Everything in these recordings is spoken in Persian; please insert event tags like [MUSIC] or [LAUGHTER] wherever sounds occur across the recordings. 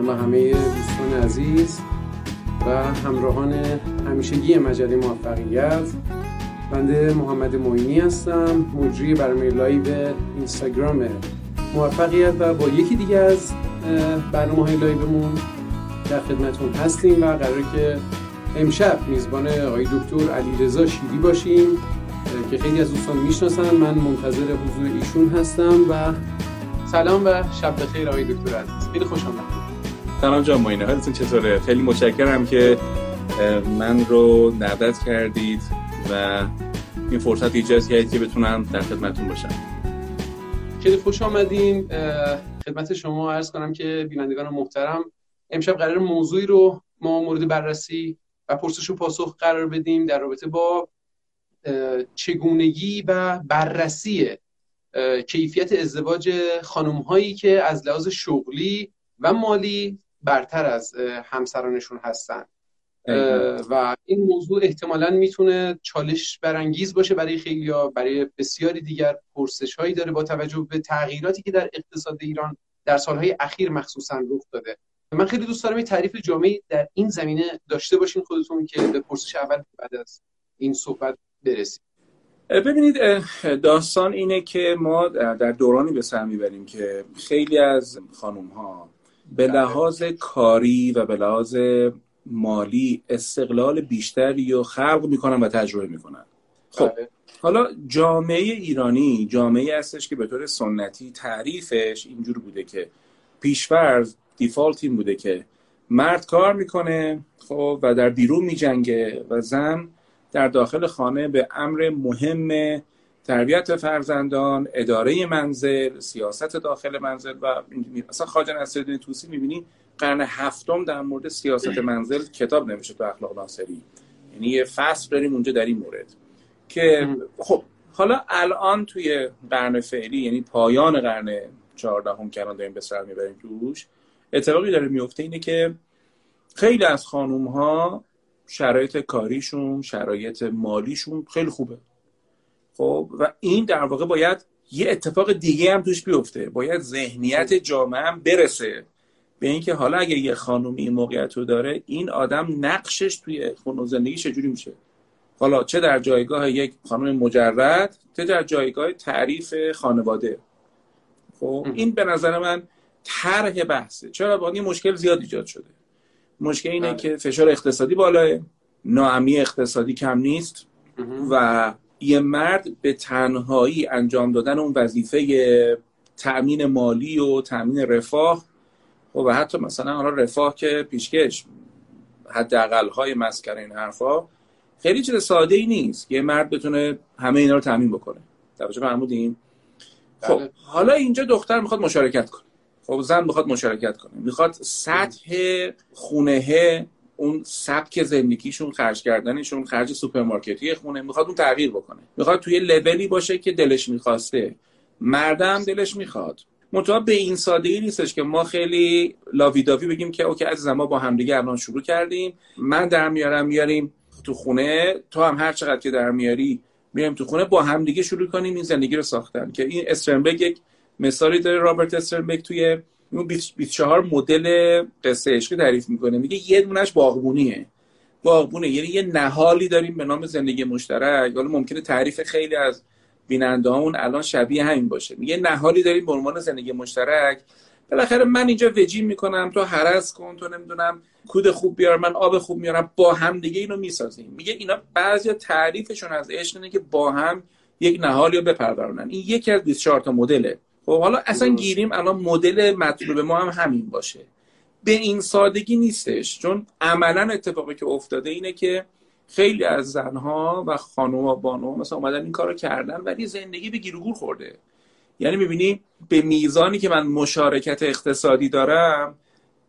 سلام همه دوستان عزیز و همراهان همیشگی مجله موفقیت. بنده محمد معینی هستم مجری برنامه لایو اینستاگرام موفقیت و با یکی دیگه از برنامه های لایومون در خدمتون هستیم و قرار که امشب میزبان آقای دکتر علیرضا شیری باشیم که خیلی از دوستان می‌شناسن. من منتظر حضور ایشون هستم و سلام و شب بخیر آقای دکتر عزیز. خیلی خوش آمدید. سلام جان معینه حالتون چطوره؟ خیلی متشکرم که من رو دعوت کردید و این فرصت ایجاد کردید که بتونم در خدمتتون باشم. خیلی خوش آمدین. خدمت شما عرض کنم که بینندگان محترم امشب قرار موضوعی رو ما مورد بررسی و پرسش و پاسخ قرار بدیم در رابطه با چگونگی و بررسی کیفیت ازدواج خانم هایی که از لحاظ شغلی و مالی برتر از همسرانشون هستن. و این موضوع احتمالا می‌تونه چالش برانگیز باشه برای خیلی برای بسیاری دیگر پرسش هایی داره با توجه به تغییراتی که در اقتصاد ایران در سالهای اخیر مخصوصا رخ داده. من خیلی دوست دارم این تعریف جامعی در این زمینه داشته باشین خودتون که به پرسش اول بعد از این صحبت برسیم. ببینید داستان اینه که ما در دورانی به سر می‌بریم که خیلی از خانوم ها به بله. لحاظ کاری و به لحاظ مالی استقلال بیشتری رو خلق می‌کنن و تجربه می‌کنن خب بله. حالا جامعه ایرانی جامعه هستش که به طور سنتی تعریفش اینجور بوده که پیشفرض دیفالت این بوده که مرد کار می‌کنه خب و در بیرون میجنگه و زن در داخل خانه به امر مهم تربیت فرزندان اداره منزل سیاست داخل منزل و اصلا خواجه نصرالدین توسی می‌بینی قرن هفتم در مورد سیاست منزل کتاب نمیشه تو اخلاق ناصری. یعنی یه فصل داریم اونجا در این مورد که خب حالا الان توی قرن فعلی یعنی پایان قرن چهاردهم که الان داریم به سر می‌بریم توش اتفاقی داره میفته اینه که خیلی از خانوم ها شرایط کاریشون شرایط مالیشون خیلی خوبه. خب و این در واقع باید یه اتفاق دیگه هم توش بیفته. باید ذهنیت جامعه هم برسه به اینکه حالا اگه یه خانومی این موقعیت رو داره این آدم نقشش توی خونه زندگی چجوری میشه؟ حالا چه در جایگاه یک خانم مجرد چه در جایگاه تعریف خانواده؟ خب این به نظر من طرح بحثه. چرا؟ با این مشکل زیاد ایجاد شده. مشکل اینه بله. که فشار اقتصادی بالاه ناامی اقتصادی کم نیست و یه مرد به تنهایی انجام دادن اون وظیفه تأمین مالی و تأمین رفاه و حتی مثلا حالا رفاه که پیشکش حداقل های مسکن این حرفا خیلی چیز ساده ای نیست یه مرد بتونه همه اینا رو تامین بکنه. توجه فرمودیم خب بله. حالا اینجا دختر می‌خواد مشارکت کنه. خب زن می‌خواد مشارکت کنه. می‌خواد سطح خونه اون سبک زندگیشون خرج کردنشون خرج سوپرمارکتی خونه می‌خواد اون تغییر بکنه. می‌خواد توی لولی باشه که دلش می‌خواسته. مرد هم دلش می‌خواد. منتها به این سادگی نیستش که ما خیلی lovey-dovey بگیم که okay از ما با همدیگه الان شروع کردیم. من در میارم میاریم تو خونه. تو هم هر چقدر که در میاری میایم تو خونه با همدیگه شروع کنیم این زندگی رو ساختن. که این استرنبرگ یک مثالی داره رابرت استرنبرگ توی اون 24 مدل قصه عشقی تعریف می‌کنه. میگه یه دونش باغبونیه. باغبونه. یعنی یه نهالی داریم به نام زندگی مشترک. حالا ممکنه تعریف خیلی از بیننده همون الان شبیه همین باشه. میگه نهالی داریم به عنوان زندگی مشترک. بالاخره من اینجا وجین می‌کنم. تو حرس کن. تو نمی‌دونم کود خوب بیار. من آب خوب میارم. با هم دیگه اینو می‌سازیم. میگه اینا بعضی تعریفشون از عشق که با هم یک نهالی رو بپرورونن این یکی از 24 تا مدله. خب حالا اصلا گیریم الان مدل مطلوب ما هم همین باشه. به این سادگی نیستش چون عملا اتفاقی که افتاده اینه که خیلی از زنها و خانم و بانو مثلا اومدن این کارو کردن ولی زندگی به گیر خورده. یعنی می‌بینی به میزانی که من مشارکت اقتصادی دارم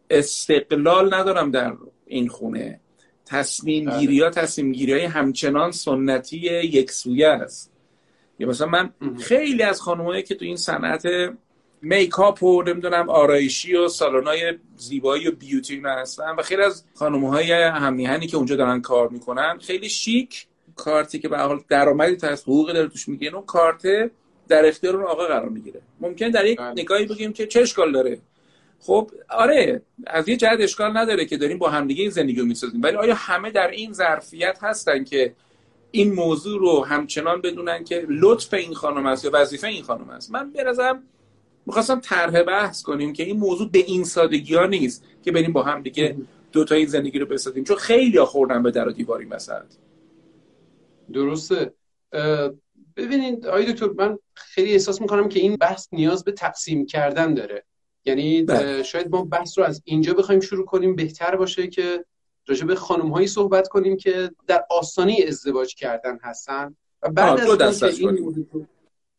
استقلال ندارم در این خونه. تصمیم گیری ها تصمیم گیری های همچنان سنتی یک سویه است. یا مثلا من خیلی از خانمایی که تو این صنعت میکاپ و نمی‌دونم آرایشی و سالن‌های زیبایی و بیوتی اینا هستن و خیلی از خانم‌های همیهنی که اونجا دارن کار می‌کنن خیلی شیک کارتی که به حال درآمدی از حقوق داره توش می‌گیره اون کارت در اختیار اون آقا قرار می‌گیره. ممکن در یک بله. نگاهی بگیم که چه اشکال داره؟ خب آره از یه جهت اشکال نداره که داریم با همدیگه این زندگی رو می‌سازیم ولی آیا همه در این ظرفیت هستن که این موضوع رو همچنان بدونن که لطف این خانم است یا وظیفه این خانم است. من برازم می‌خواستم طرح بحث کنیم که این موضوع به این سادگی ها نیست که بریم با هم دیگه دو تا این زندگی رو بسازیم. چون خیلی ها خوردن به در و دیواری مثلا درسته. ببینید آقای دکتر من خیلی احساس می‌کنم که این بحث نیاز به تقسیم کردن داره. یعنی بله. شاید ما بحث رو از اینجا بخوایم شروع کنیم بهتر باشه که راجع به خانم هایی صحبت کنیم که در آستانه ازدواج کردن هستن و بعد از اون این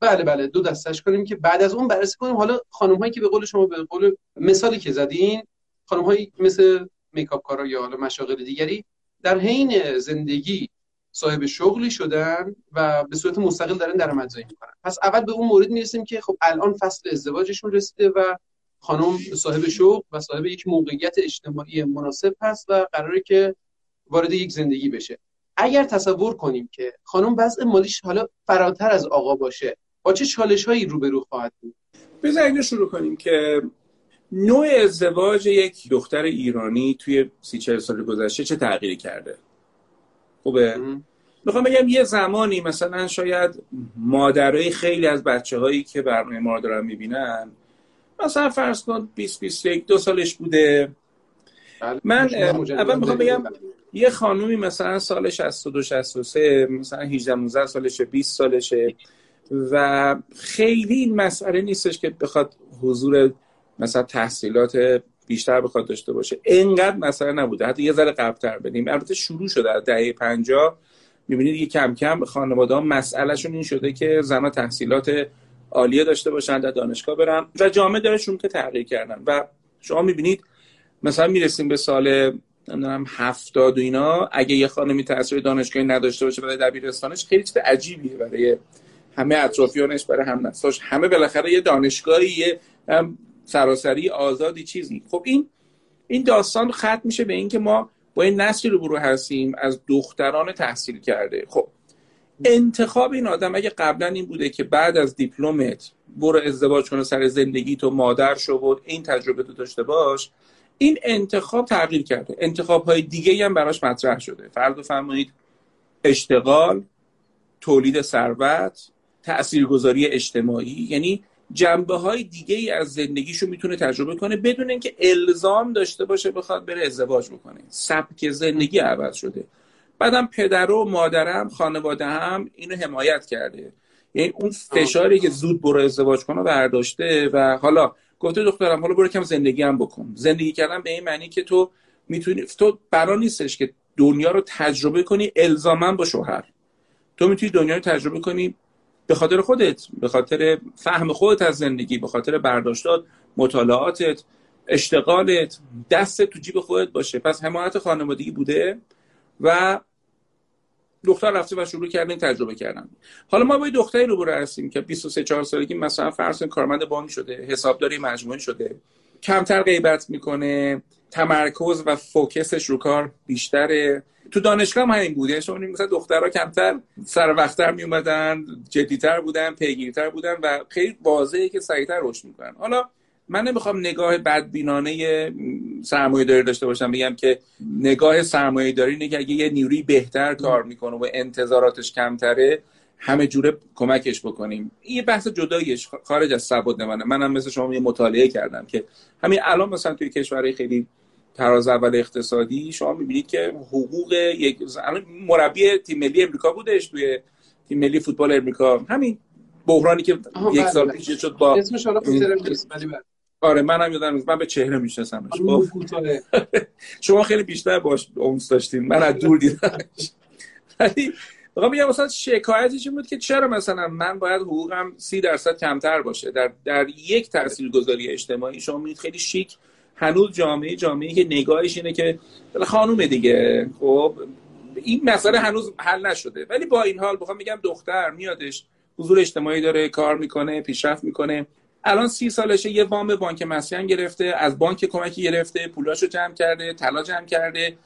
بله بله دو دستش کنیم که بعد از اون بررسی کنیم. حالا خانم هایی که به قول شما به قول مثالی که زدین خانم هایی مثل میکاپ کارا یا حالا مشاغل دیگری در حین زندگی صاحب شغلی شدن و به صورت مستقل دارن درآمدزایی می‌کنن. پس اول به اون مورد می‌رسیم که خب الان فصل ازدواجشون رسیده و خانم صاحب شغل و صاحب یک موقعیت اجتماعی مناسب هست و قراره که وارد یک زندگی بشه. اگر تصور کنیم که خانم وضع مالیش حالا فراتر از آقا باشه با چه چالش هایی روبرو خواهد بود؟ بذارید شروع کنیم که نوع ازدواج یک دختر ایرانی توی سی چهل سال گذشته چه تغییری کرده؟ خوبه؟ می‌خوام بگم یه زمانی مثلا شاید مادرای خیلی از بچه هایی که برنامه ما دارن می‌بینن مثلا فرض کن 20 21 دو سالش بوده. بله، من اول می‌خوام بگم یه خانومی مثلا سال 62 63 مثلا 18 19 سالشه 20 سالشه و خیلی این مسئله نیستش که بخواد حضور مثلا تحصیلات بیشتر بخواد داشته باشه. اینقدر مسئله نبوده. حتی یه ذره قبلتر بدیم البته شروع شده. از دهه 50 می‌بینید یه کم کم خانواده ها مسئلهشون این شده که زنها تحصیلات عالیه داشته باشن در دانشگاه برن. و جامعه داره شروع که تغییر کردن. و شما می‌بینید مثلا می‌رسیم به سال نمی‌دونم هفتاد و اینا اگه یه خانمی تاثیر دانشگاهی نداشته باشه برای دبیرستانش خیلی چیز عجیبیه برای همه اطرافیانش برای هم نساش همه بالاخره یه دانشگاهی یه سراسری آزادی چیزی. خب این این داستان ختم میشه به اینکه ما با این نسلی رو برو هستیم از دختران تحصیل کرده. خب انتخاب این آدم اگه قبلا این بوده که بعد از دیپلمت برو ازدواج کنه سر زندگی تو مادر شو و این تجربه تو داشته باش این انتخاب تغییر کرده. انتخاب های دیگه هم براش مطرح شده. فرض فرمایید اشتغال تولید ثروت تاثیرگذاری اجتماعی یعنی جنبه های دیگه ای از زندگیشو می‌تونه تجربه کنه بدون اینکه الزام داشته باشه بخواد بره ازدواج بکنه. سبک زندگی عوض شده. بعدم پدر و مادرم خانواده هم اینو حمایت کرده. یعنی اون فشاری که زود برو ازدواج کنه برداشته و حالا گفته دخترم حالا برو کم زندگی هم بکن. زندگی کردن به این معنی که تو می‌تونی تو برا نیستش که دنیا رو تجربه کنی الزاما با شوهر. تو می‌تونی دنیا رو تجربه کنی به خاطر خودت به خاطر فهم خودت از زندگی به خاطر برداشتات مطالعاتت اشتغالت دست تو جیب خودت باشه. پس حمایت خانوادگی بوده. و دختر رفته و شروع کردن تجربه کردن. حالا ما با دختری رو برو هستیم که 23 4 سالگی مثلا فرض کارمند بانک شده حسابداری مجموعی شده. کمتر غیبت می‌کنه تمرکز و فوکسش رو کار بیشتره. تو دانشگاه هم همین بوده. شما مثلا دخترها کمتر سر وقتتر می اومدن جدیتر بودن پیگیرتر بودن و خیلی واضحه که سریعتر رشد می‌کنن. حالا من نمی‌خوام نگاه بدبینانه سرمایه داری داشته باشم بگم که نگاه سرمایه داری اینه که اگه یه نیروی بهتر کار می‌کنه و انتظاراتش کمتره همه جوره کمکش بکنیم. این یه بحث جداییش خارج از سبد منه منم مثل شما یه مطالعه کردم که همین الان مثلا توی کشورهای خیلی تراز اول اقتصادی شما می‌بینید که حقوق یک مربی تیم ملی امریکا بودش توی تیم ملی فوتبال امریکا. همین بحرانی که یک سال بله. پیش شد با اسمش آره منم یادم من به چهره میشناسمش. با... [LAUGHS] شما خیلی بیشتر باش اونس داشتین. من از دور دیدمش. ولی میگم میگم مثلا شکایتش این بود که چرا مثلا من باید حقوقم سی درصد کمتر باشه؟ در در یک تاثیرگذاری اجتماعی شما میید خیلی شیک. هنوز جامعه جامعه که نگاهش اینه که خانومه دیگه. خب این مسئله هنوز حل نشده. ولی با این حال بخوام میگم دختر میادش حضور اجتماعی داره کار می‌کنه پیشرفت می‌کنه. الان سی سالشه یه وام بانک مسکن گرفته از بانک کمکی گرفته پولاشو جمع کرده طلا جمع کرده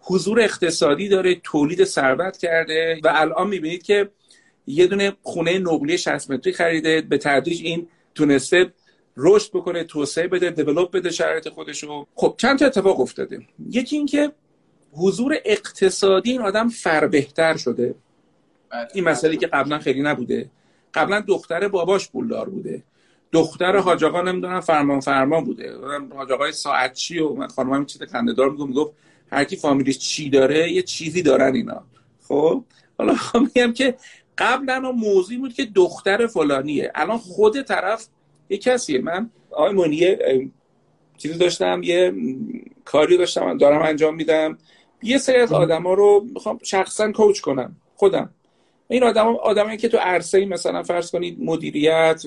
حضور اقتصادی داره تولید ثروت کرده و الان می‌بینید که یه دونه خونه نقلی 60 متری خریده به تدریج این تونسته رشد بکنه توسعه بده دیولپ بده شرایط خودشو. خب چند تا اتفاق افتاده. یکی اینکه حضور اقتصادی این آدم فربهتر شده. بله. این مسئله که قبلا خیلی نبوده. قبلا دختر باباش پولدار بوده. دختر حاج آقا نمی‌دونم فرمان فرمان بوده. حاج آقای ساعتچی و من خانمم چیز خنده‌دار میگم می‌گفت هر کی فامیلیش چی داره یه چیزی دارن اینا. خب؟ حالا میگم که قبلا موضوعی بود که دختر فلانیه. الان خود طرف یه کسیه. من آقای مونیه چیزی داشتم یه کاری داشتم دارم انجام میدم. یه سری از آدما رو می‌خوام شخصا کوچ کنم. خودم. این آدم آدمایی که تو عرصه مثلا فرض کنید مدیریت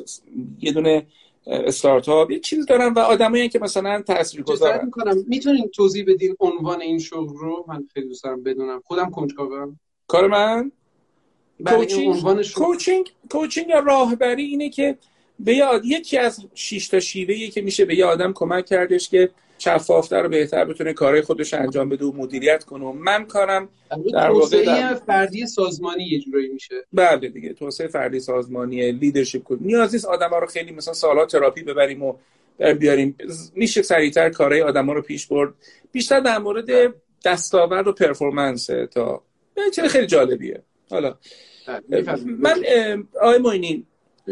یه دونه استارتاپ یه چیز دارن و آدمایی که مثلا تاثیرگذارن. می‌کنم. می‌تونین توضیح بدین عنوان این شغل رو؟ من خیلی دوست دارم بدونم. خودم کنجکاوم. کار من؟ کوچینگ کوچینگ کوچینگ یا راهبری اینه که به یاد یکی از شش تا شیوهی که میشه به یه آدم کمک کردش که شفافتر و بهتر بتونه کارهای خودش انجام بده و مدیریت کنه. من کارم در واقع در... فردی سازمانی یه جورایی میشه. بله دیگه توسعه فردی سازمانی leadership کنیم نیاز نیست آدما رو خیلی مثلا سالا تراپی ببریم و بیاریم. میشه سریعتر کارهای آدما رو پیش برد. بیشتر در مورد دستاورد و performance تا چه خیلی جالبیه. حالا بله، من آقای موینی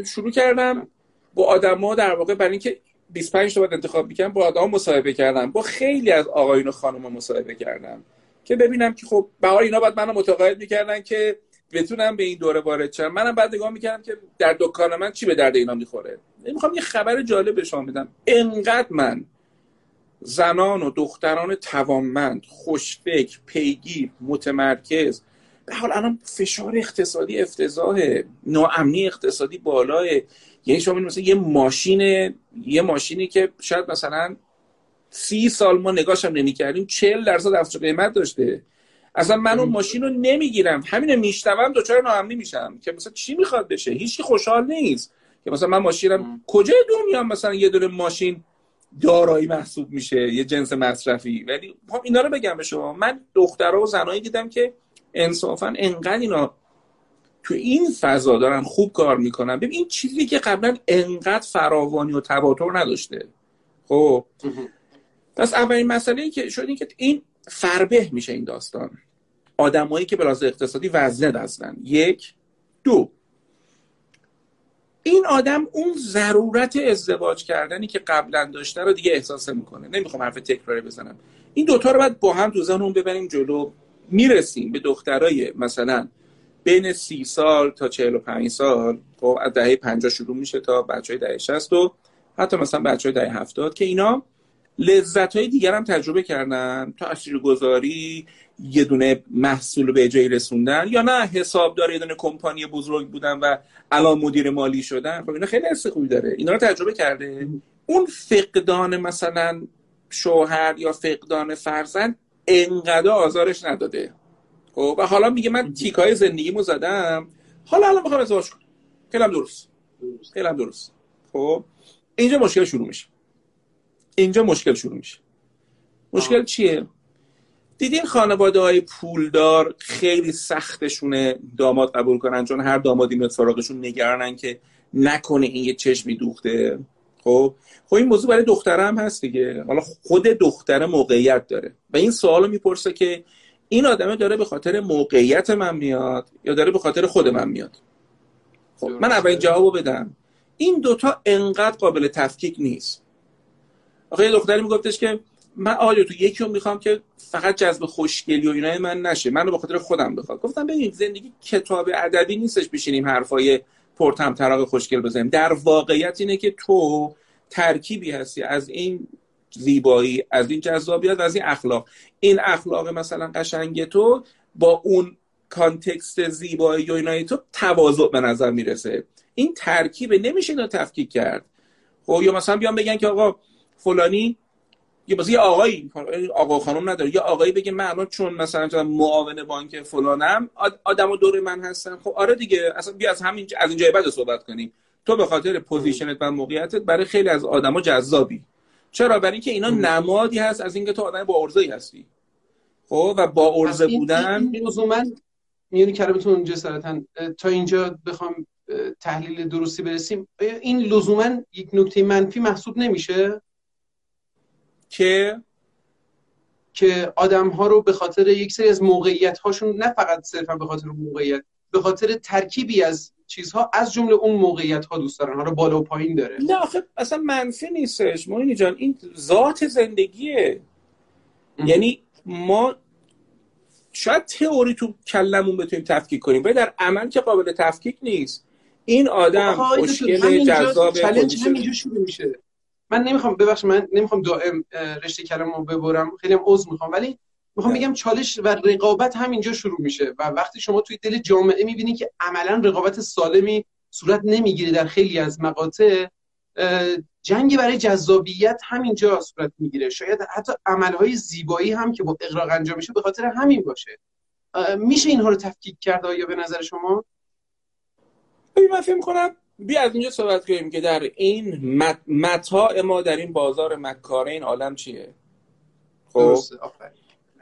شروع کردم با آدما در واقع برای اینکه 25 تا بعد انتخاب می‌کنم با آدم مصاحبه کردم. با خیلی از آقایون و خانم مصاحبه کردم. که ببینم که خب بهار اینا بعد منو متقاعد می‌کردن که بتونم به این دوره وارد شم. منم بعد نگاه می‌کردم که در دکان من چی به درد اینا می‌خوره. می‌خوام یه خبر جالب به شما بدم. انقدر من زنان و دختران توانمند خوشفکر پیگیر متمرکز به حال الان فشار اقتصادی افتضاح ناامنی اقتصادی بالاه. یعنی شما مثلا یه ماشین یه ماشینی که شاید مثلا سی سال ما نگاش هم نمی کردیم چل درصد افزایش قیمت داشته. اصلا من اون ماشین رو نمی‌گیرم. همین میشنوم دوچار ناامنی میشم که مثلا چی می‌خواد بشه؟ هیچی خوشحال نیست که مثلا من ماشینم کجای دنیا مثلا یه دونه ماشین دارایی محسوب میشه یه جنس مصرفی؟ ولی خب اینا رو بگم به شما. من دخترها و زنایی دیدم که انصافا انقدر اینا تو این فضا دارن خوب کار می‌کنن. ببین این چیزی که قبلا انقدر فراوانی و تواتر نداشته. خب؟ پس اولین مسئله ای که شد این که این فربه میشه این داستان. آدمایی که به اقتصادی وزنه هستن یک. دو. این آدم اون ضرورت ازدواج کردنی که قبلا داشته رو دیگه احساس می‌کنه نمی‌خوام حرف تکراری بزنم. این دوتا رو باید با هم تو اون ببریم جلو. می‌رسیم به دخترای مثلا بین سی سال تا چهل و پنج سال خب از دهه پنجاه شروع میشه تا بچه های دهه شست و حتی مثلا بچه های دهه هفتاد که اینا لذت های دیگر هم تجربه کردن. تاثیر گذاری یه دونه محصول به جایی رسوندن یا نه حسابدار یه دونه کمپانی بزرگ بودن و الان مدیر مالی شدن. خب اینا خیلی حس خوبی داره. اینا رو تجربه کرده. اون فقدان مثلا شوهر یا فقدان فرزند انقدر آزارش نداده. خب و حالا میگه من تیکای زندگیمو زدم. حالا الان می‌خوام ازدواج کنم. خیلی هم درست. خیلی هم درست. خب اینجا مشکل شروع میشه. اینجا مشکل شروع میشه. مشکل چیه؟ دیدین خانواده های پولدار خیلی سختشونه داماد قبول کنن چون هر دامادی میاد سراغشون نگرانن که نکنه این یه چشمی دوخته. خب خب این موضوع برای دختره هم هست دیگه. حالا خود دختره موقعیت داره. و این سوالو می‌پرسه که این آدمه داره به خاطر موقعیت من میاد یا داره به خاطر خود من میاد؟ خب من اولین جوابو بدم. این دوتا انقدر قابل تفکیک نیست. آخه یه دختری میگفتش که من آیا تو یکی رو می‌خوام که فقط جذب خوشگلی و اینا من نشه. منو به خاطر خودم بخواد. گفتم ببین زندگی کتاب ادبی نیستش بشینیم حرفای پرتم تراغ خوشگل بزنیم. در واقعیت اینه که تو ترکیبی هستی از این زیبایی از این جذابیت و از این اخلاق. این اخلاق مثلا قشنگ تو با اون کانتکست زیبایی و اینای تو تواضع به نظر می‌رسه. این ترکیب نمیشه اینو تفکیک کرد. خب یا مثلا بیان بگن که آقا فلانی یه بازی آقایی آقا خانم نداره یا آقایی بگه من الان چون مثلا معاون بانک فلانم آدم و دور من هستن خب آره دیگه اصلا بیا از همین از اینجای بعد صحبت کنیم. تو به خاطر position ت و موقعیتت برای خیلی از آدما جذابی. چرا؟ برای اینکه اینا نمادی هست از اینکه تو آدم با ارزش هستی. خب؟ و با ارزش بودن من میونی کلمتون جسارتا تا اینجا بخوام تحلیل درستی برسیم. این لزوما یک نکته منفی محسوب نمیشه؟ که؟ که آدم ها رو به خاطر یک سری از موقعیت هاشون نه فقط صرفا به خاطر موقعیت به خاطر ترکیبی از چیزها از جمله اون موقعیت ها دوست دارن. رو بالا و پایین داره. نه آخه اصلا منفی نیستش. موینی جان این ذات زندگیه. یعنی ما شاید تئوری تو کلمون بتونیم تفکیک کنیم ولی در عمل که قابل تفکیک نیست. این آدم خوشگل جذاب همینجا شروع میشه. من نمی‌خوام ببخش من نمی‌خوام دائم رشته کلمو ببرم. خیلی هم عذر می‌خوام ولی می‌خوام بگم چالش و رقابت همینجا شروع میشه و وقتی شما توی دل جامعه می‌بینی که عملا رقابت سالمی صورت نمی‌گیره در خیلی از مقاطع جنگ برای جذابیت همینجا صورت می‌گیره. شاید حتی عملهای زیبایی هم که با اقراق انجام میشه به خاطر همین باشه. میشه اینها رو تفکیک کرد یا به نظر شما؟ من فکر کنم بیا از اینجا صحبت کنیم که در این متاع ما در این بازار مکاره این عالم چیه؟ خب؟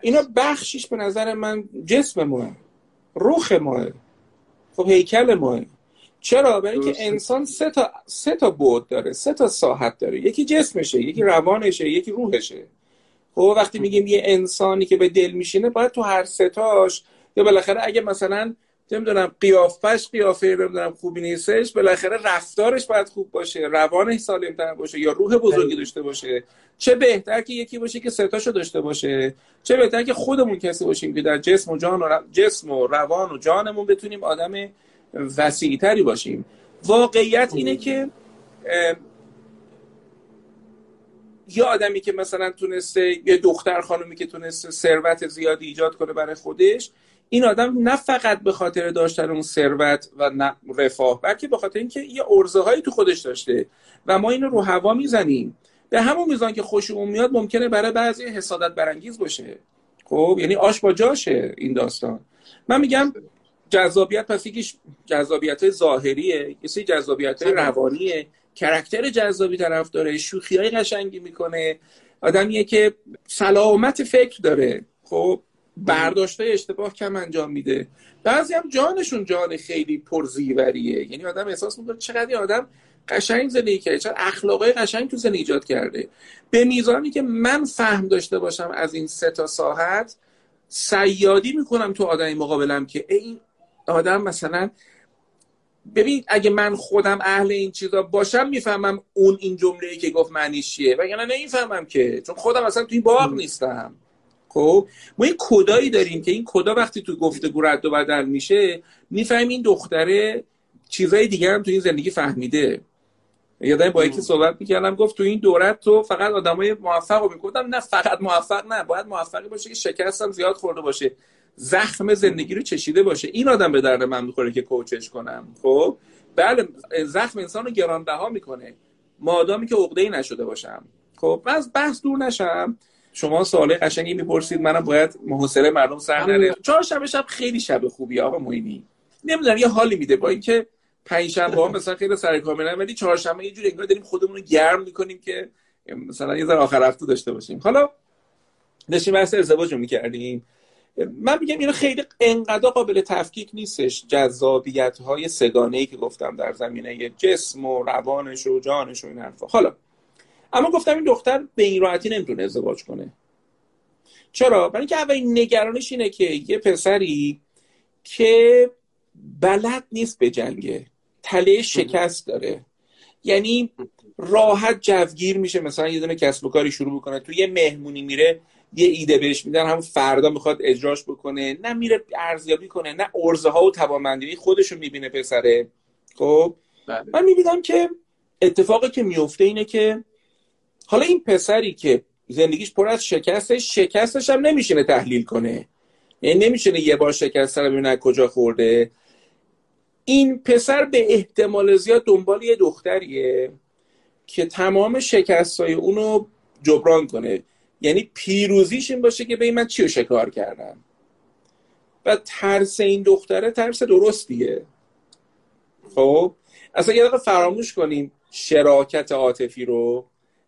اینا بخشیش به نظر من جسم ماه. روح ماه. خب هیکل ماه. چرا؟ برای اینکه انسان سه تا سه تا بود داره سه تا ساحت داره. یکی جسمشه یکی روانشه یکی روحشه. خب وقتی میگیم یه انسانی که به دل میشینه باید تو هر ستاش یا بالاخره اگه مثلا نمی‌دونم قیافش قیافه نمی‌دونم خوبی نیستش. بالاخره رفتارش باید خوب باشه روانش سالمتر باشه یا روح بزرگی داشته باشه. چه بهتر که یکی باشه که ستاشو داشته باشه. چه بهتر که خودمون کسی باشیم که در جسم و جان و جسم و روان و جانمون بتونیم آدم وسیعتری باشیم. واقعیت اینه که یه آدمی که مثلا تونسته یه دختر خانومی که تونسته ثروت زیادی ایجاد کنه برای خودش این آدم نه فقط به خاطر داشتن اون ثروت و رفاه بلکه به خاطر اینکه یه ارزه هایی تو خودش داشته و ما اینو رو هوا می‌زنیم. به همون میزان که خوشمون میاد ممکنه برای بعضی حسادت برانگیز باشه. خب یعنی آش با جاشه این داستان. من میگم جذابیت پس یکیش جذابیت های ظاهریه یه جذابیت های روانیه. کرکتر جذابی طرف داره شوخی های قشنگی می‌کنه. آدمیه که سلامت فکر داره. خب برداشته اشتباه کم انجام میده. بعضی هم جانشون جان خیلی پرزیوریه. یعنی آدم احساس می‌کنه چقدر آدم قشنگ زندگی کرده چقدر اخلاقای قشنگ تو زندگی ایجاد کرده. به میزانی که من فهم داشته باشم از این سه تا ساحت سیادی می‌کنم تو آدمی مقابلم که این آدم مثلا ببین اگه من خودم اهل این چیزا باشم می‌فهمم اون این جمله ای که گفت معنیش چیه. وگرنه نمی‌فهمم که چون خودم اصلا تو این باغ نیستم. خب ما این کدایی داریم که این کدا وقتی تو گفتگو رد و بدل میشه می‌فهمیم این دختره چیزای دیگر هم تو این زندگی فهمیده. یادم با یکی صحبت می‌کردم گفت تو این دورت تو فقط آدمای موفق رو می‌گفتم نه فقط موفق نه باید موفقی باشه که شکستم زیاد خورده باشه. زخم زندگی رو چشیده باشه. این آدم به درد من می‌خوره که کوچش کنم. خب؟ بله زخم انسان رو گرانبها می‌کنه. مادامی که عقده ای نشده باشم. خب من از بحث دور نشم. شما سوال قشنگی می‌پرسید منم باید محوصله مردم سر نره. چهار شب شب خیلی شب خوبی آقا موینی. نمی‌دونم یه حالی میده. با اینکه پنج شنبه ها مثلا خیلی سر کاملا ولی چهارشنبه یه جوری انگار داریم خودمون رو گرم می‌کنیم که مثلا یه ذره آخر هفته داشته باشیم. حالا داشتیم بحث ازدواج رو می‌کردیم. من میگم اینو خیلی انقدر قابل تفکیک نیستش. جذابیت های سگانه ای که گفتم در زمینه جسم و روانش و جانش و این حرفا. حالا اما گفتم این دختر به این راحتی نمی‌تونه ازدواج کنه. چرا؟ برای اینکه اولین نگرانش اینه که یه پسری که بلد نیست به جنگه. تله شکست داره. یعنی راحت جوگیر میشه. مثلا یه دونه کسب و کاری شروع بکنه تو یه مهمونی میره یه ایده بهش میدن همون فردا می‌خواد اجراش بکنه. نه میره ارزیابی کنه نه ارزه ها و توانمندی خودشو می‌بینه پسره. خب؟ بله. من می‌بینم که اتفاقی که میفته اینه که حالا این پسری که زندگیش پر از شکسته شکستش هم نمیشینه تحلیل کنه. یعنی نمیشینه یه بار شکست رو ببینه کجا خورده. این پسر به احتمال زیاد دنبال یه دختریه که تمام شکست های اونو جبران کنه. یعنی پیروزیش این باشه که به من چی رو شکار کردم؟ و ترس این دختره ترس درستیه. خب؟ اصلا یه دقیقه فراموش کنیم شراکت عاطفی رو.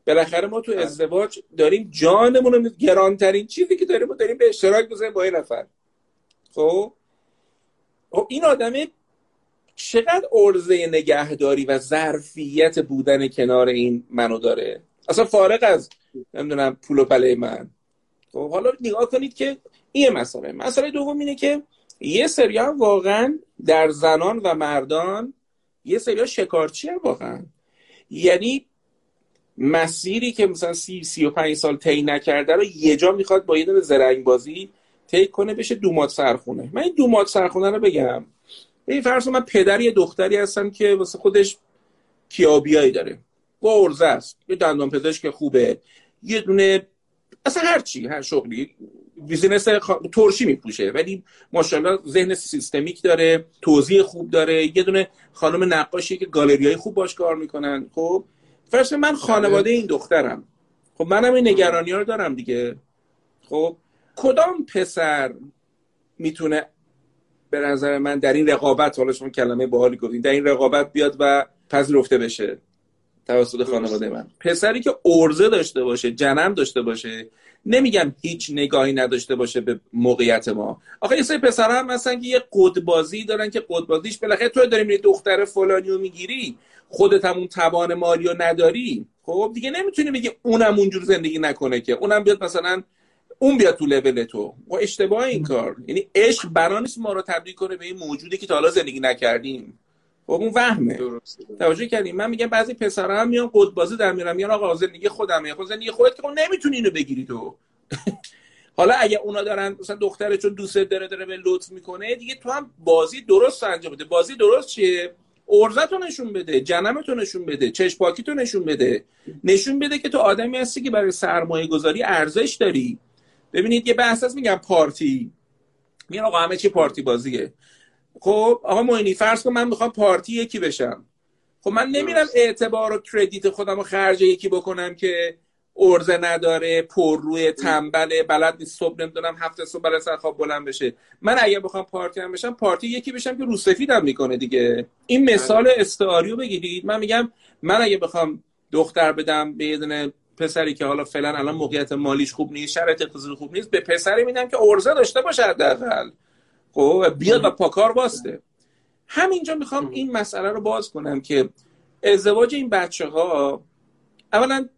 بالاخره ما تو. ازدواج داریم جانمون رو گرانترین چیزی که داریم ما داریم به اشتراک بزنیم با این نفر. خب؟ خب این آدمه چقدر ارزه نگهداری و ظرفیت بودن کنار این منو داره؟ اصلا فارغ از نمی‌دونم پول و پله من. خب حالا نگاه کنید که این مسئله. مسئله دوم اینه که یه سری واقعا در زنان و مردان یه سری شکارچی هم واقعا. یعنی مسیری که مثلا سی سی و پنج سال طی نکرده رو یه جا می‌خواد با یه دونه زرنگ بازی طی کنه بشه دومات سرخونه. من این دومات سرخونه رو بگم. این فرض من پدر یه دختری هستم که واسه خودش کیابیایی داره. با ارزه است. یه دندان پزشک خوبه. یه دونه اصلا هر چی هر شغلی. بیزینس ترشی میپوشه ولی ماشاءالله ذهن سیستمیک داره توضیح خوب داره. یه دونه خانم نقاشی که گالریای خوب باش کار می‌کنن. خب؟ فرض من خانواده این دخترم. خب منم این نگرانی رو دارم دیگه. خب کدام پسر می‌تونه به نظر من در این رقابت حالا شما کلمه باحالی گفتین در این رقابت بیاد و پذیرفته بشه توسط خانواده من؟ پسری که ارزه داشته باشه جنم داشته باشه نمیگم هیچ نگاهی نداشته باشه به موقعیت ما. آخه یه سری پسر هم مثلا که یه قدبازی دارن که قدبازیش بالاخره تو داریم یه دختر فلانی رو می‌گیری خودت هم اون توان مالی رو نداری خب دیگه نمی‌تونی بگی اونم اونجور زندگی نکنه که. اونم بیاد مثلا اون بیاد تو لول تو. و اشتباه این کار. یعنی عشق برانیست ما رو تبدیل کنه به این موجودی که تا حالا زندگی نکردیم. خب اون وهمه. توجه کردیم. من میگم بعضی پسرا هم میان قدبازی در میرم میگن آقا زندگی خودمه خود زندگی خودت که خب نمی‌تونی اینو بگیری تو. [LAUGHS] حالا اگه اونا دارن مثلا دختر چون دوست داره داره به لطف می‌کنه دیگه تو هم بازی درست انجام بده. بازی درست چیه؟ ارزتو نشون بده جنمتو نشون بده چشم پاکیتو نشون بده. نشون بده که تو آدمی هستی که برای سرمایه گذاری ارزش داری. ببینید یه بحث هست میگم پارتی. میگن آقا همه چی پارتی بازیه. خب آقا موینی فرض کن من می‌خوام پارتی یکی بشم. خب من نمیرم اعتبار و کردیت خودم رو خرج یکی بکنم که ارزه نداره پر روی تنبله بلد نیست صبح نمی‌دونم هفته صبح بلد سر خواب بلند بشه. من اگه بخوام پارتی هم بشم پارتی یکی بشم که رو سفیدم می‌کنه دیگه. این مثال استعاری رو بگیرید. من میگم من اگه بخوام دختر بدم به یه پسری که حالا فعلا الان موقعیت مالیش خوب نیست شرایط اقتصادی خوب نیست به پسری میدم که ارزه داشته باشه حداقل. خب بیاد و پاکار واسته همینجا می‌خوام این مسئله رو باز کنم که ازدواج این بچه ها اولا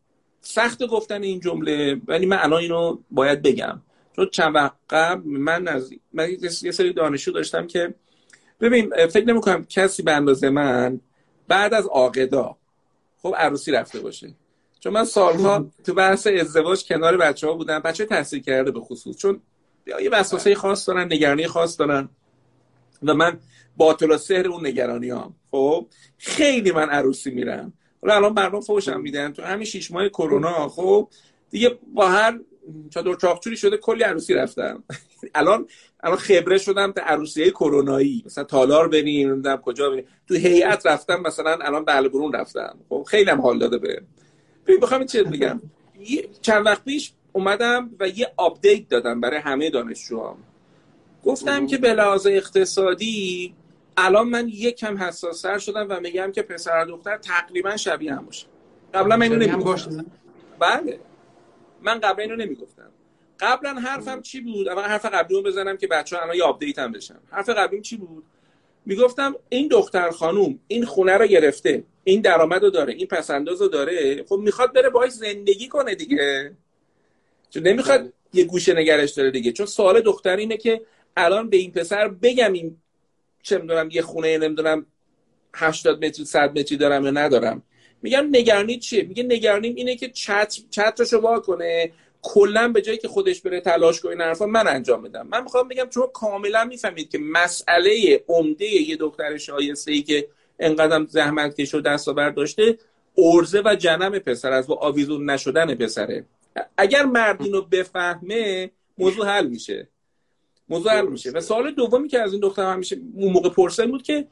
سخت گفتن این جمله ولی من الان اینو باید بگم. چون چند وقت قبل من از من یه سری دانشجو داشتم که ببین فکر نمی کنم کسی به اندازه من بعد از عاقدا خب عروسی رفته باشه. چون من سالها تو بحث ازدواج کنار بچه ها بودم بچه تحصیل کرده به خصوص. چون یه وسوسه خاص دارن نگرانی خاص دارن. و من باطل و سهر اون نگرانی هم خب خیلی من عروسی میرم. حالا الان مردم فوشم میدن. تو همین شیش ماه کرونا خب دیگه با هر چادر چاقچوری شده کلی عروسی رفتم [LAUGHS] الان الان خبره شدم به عروسی کرونایی. مثلا تالار بریم نمی‌دونم کجا بریم تو هیئت رفتم مثلا الان بله برون رفتم خب خیلی هم حال داده به ببین بخوام چه بگم. چند وقت پیش اومدم و یه update دادم برای همه دانشجوام گفتم که به لحاظ اقتصادی الان من یک کم حساستر شدم و میگم که پسر دختر تقریبا شبیه هم باشه قبلا من اینو نمی‌گفتم. بله. من قبلا اینو نمی‌گفتم. قبلا حرفم چی بود؟ اول حرف قبلیمو بزنم که بچه ها الان یه update هم بشن. حرف قبلیم چی بود؟ می‌گفتم این دختر خانوم این خونه رو گرفته این درآمد رو داره این پسنداز رو داره خب می‌خواد بره باهاش زندگی کنه دیگه. چون نمی‌خواد بله. یه گوشه نگرش داره دیگه. چون سوال دختر اینه که الان به این پسر بگم این چه می‌دونم یه خونه نمی‌دونم 80 متر 100 متری دارم یا ندارم. میگم نگرانی چیه؟ میگه نگرانیم اینه که چتر چترشو وا کنه. کلا به جایی که خودش بره تلاش کنه حرفا من انجام بدم من می‌خوام بگم چون کاملا می‌فهمید که مسئله عمده یه دختر شایسته ای که انقدر زحمت کش و دستاورد داشته ارزه و جنم پسر از با آویزون نشدن پسره. اگر مرد اینو بفهمه موضوع حل میشه. حل میشه. و سوال دومی که از این دختر همیشه اون موقع پرسن بود که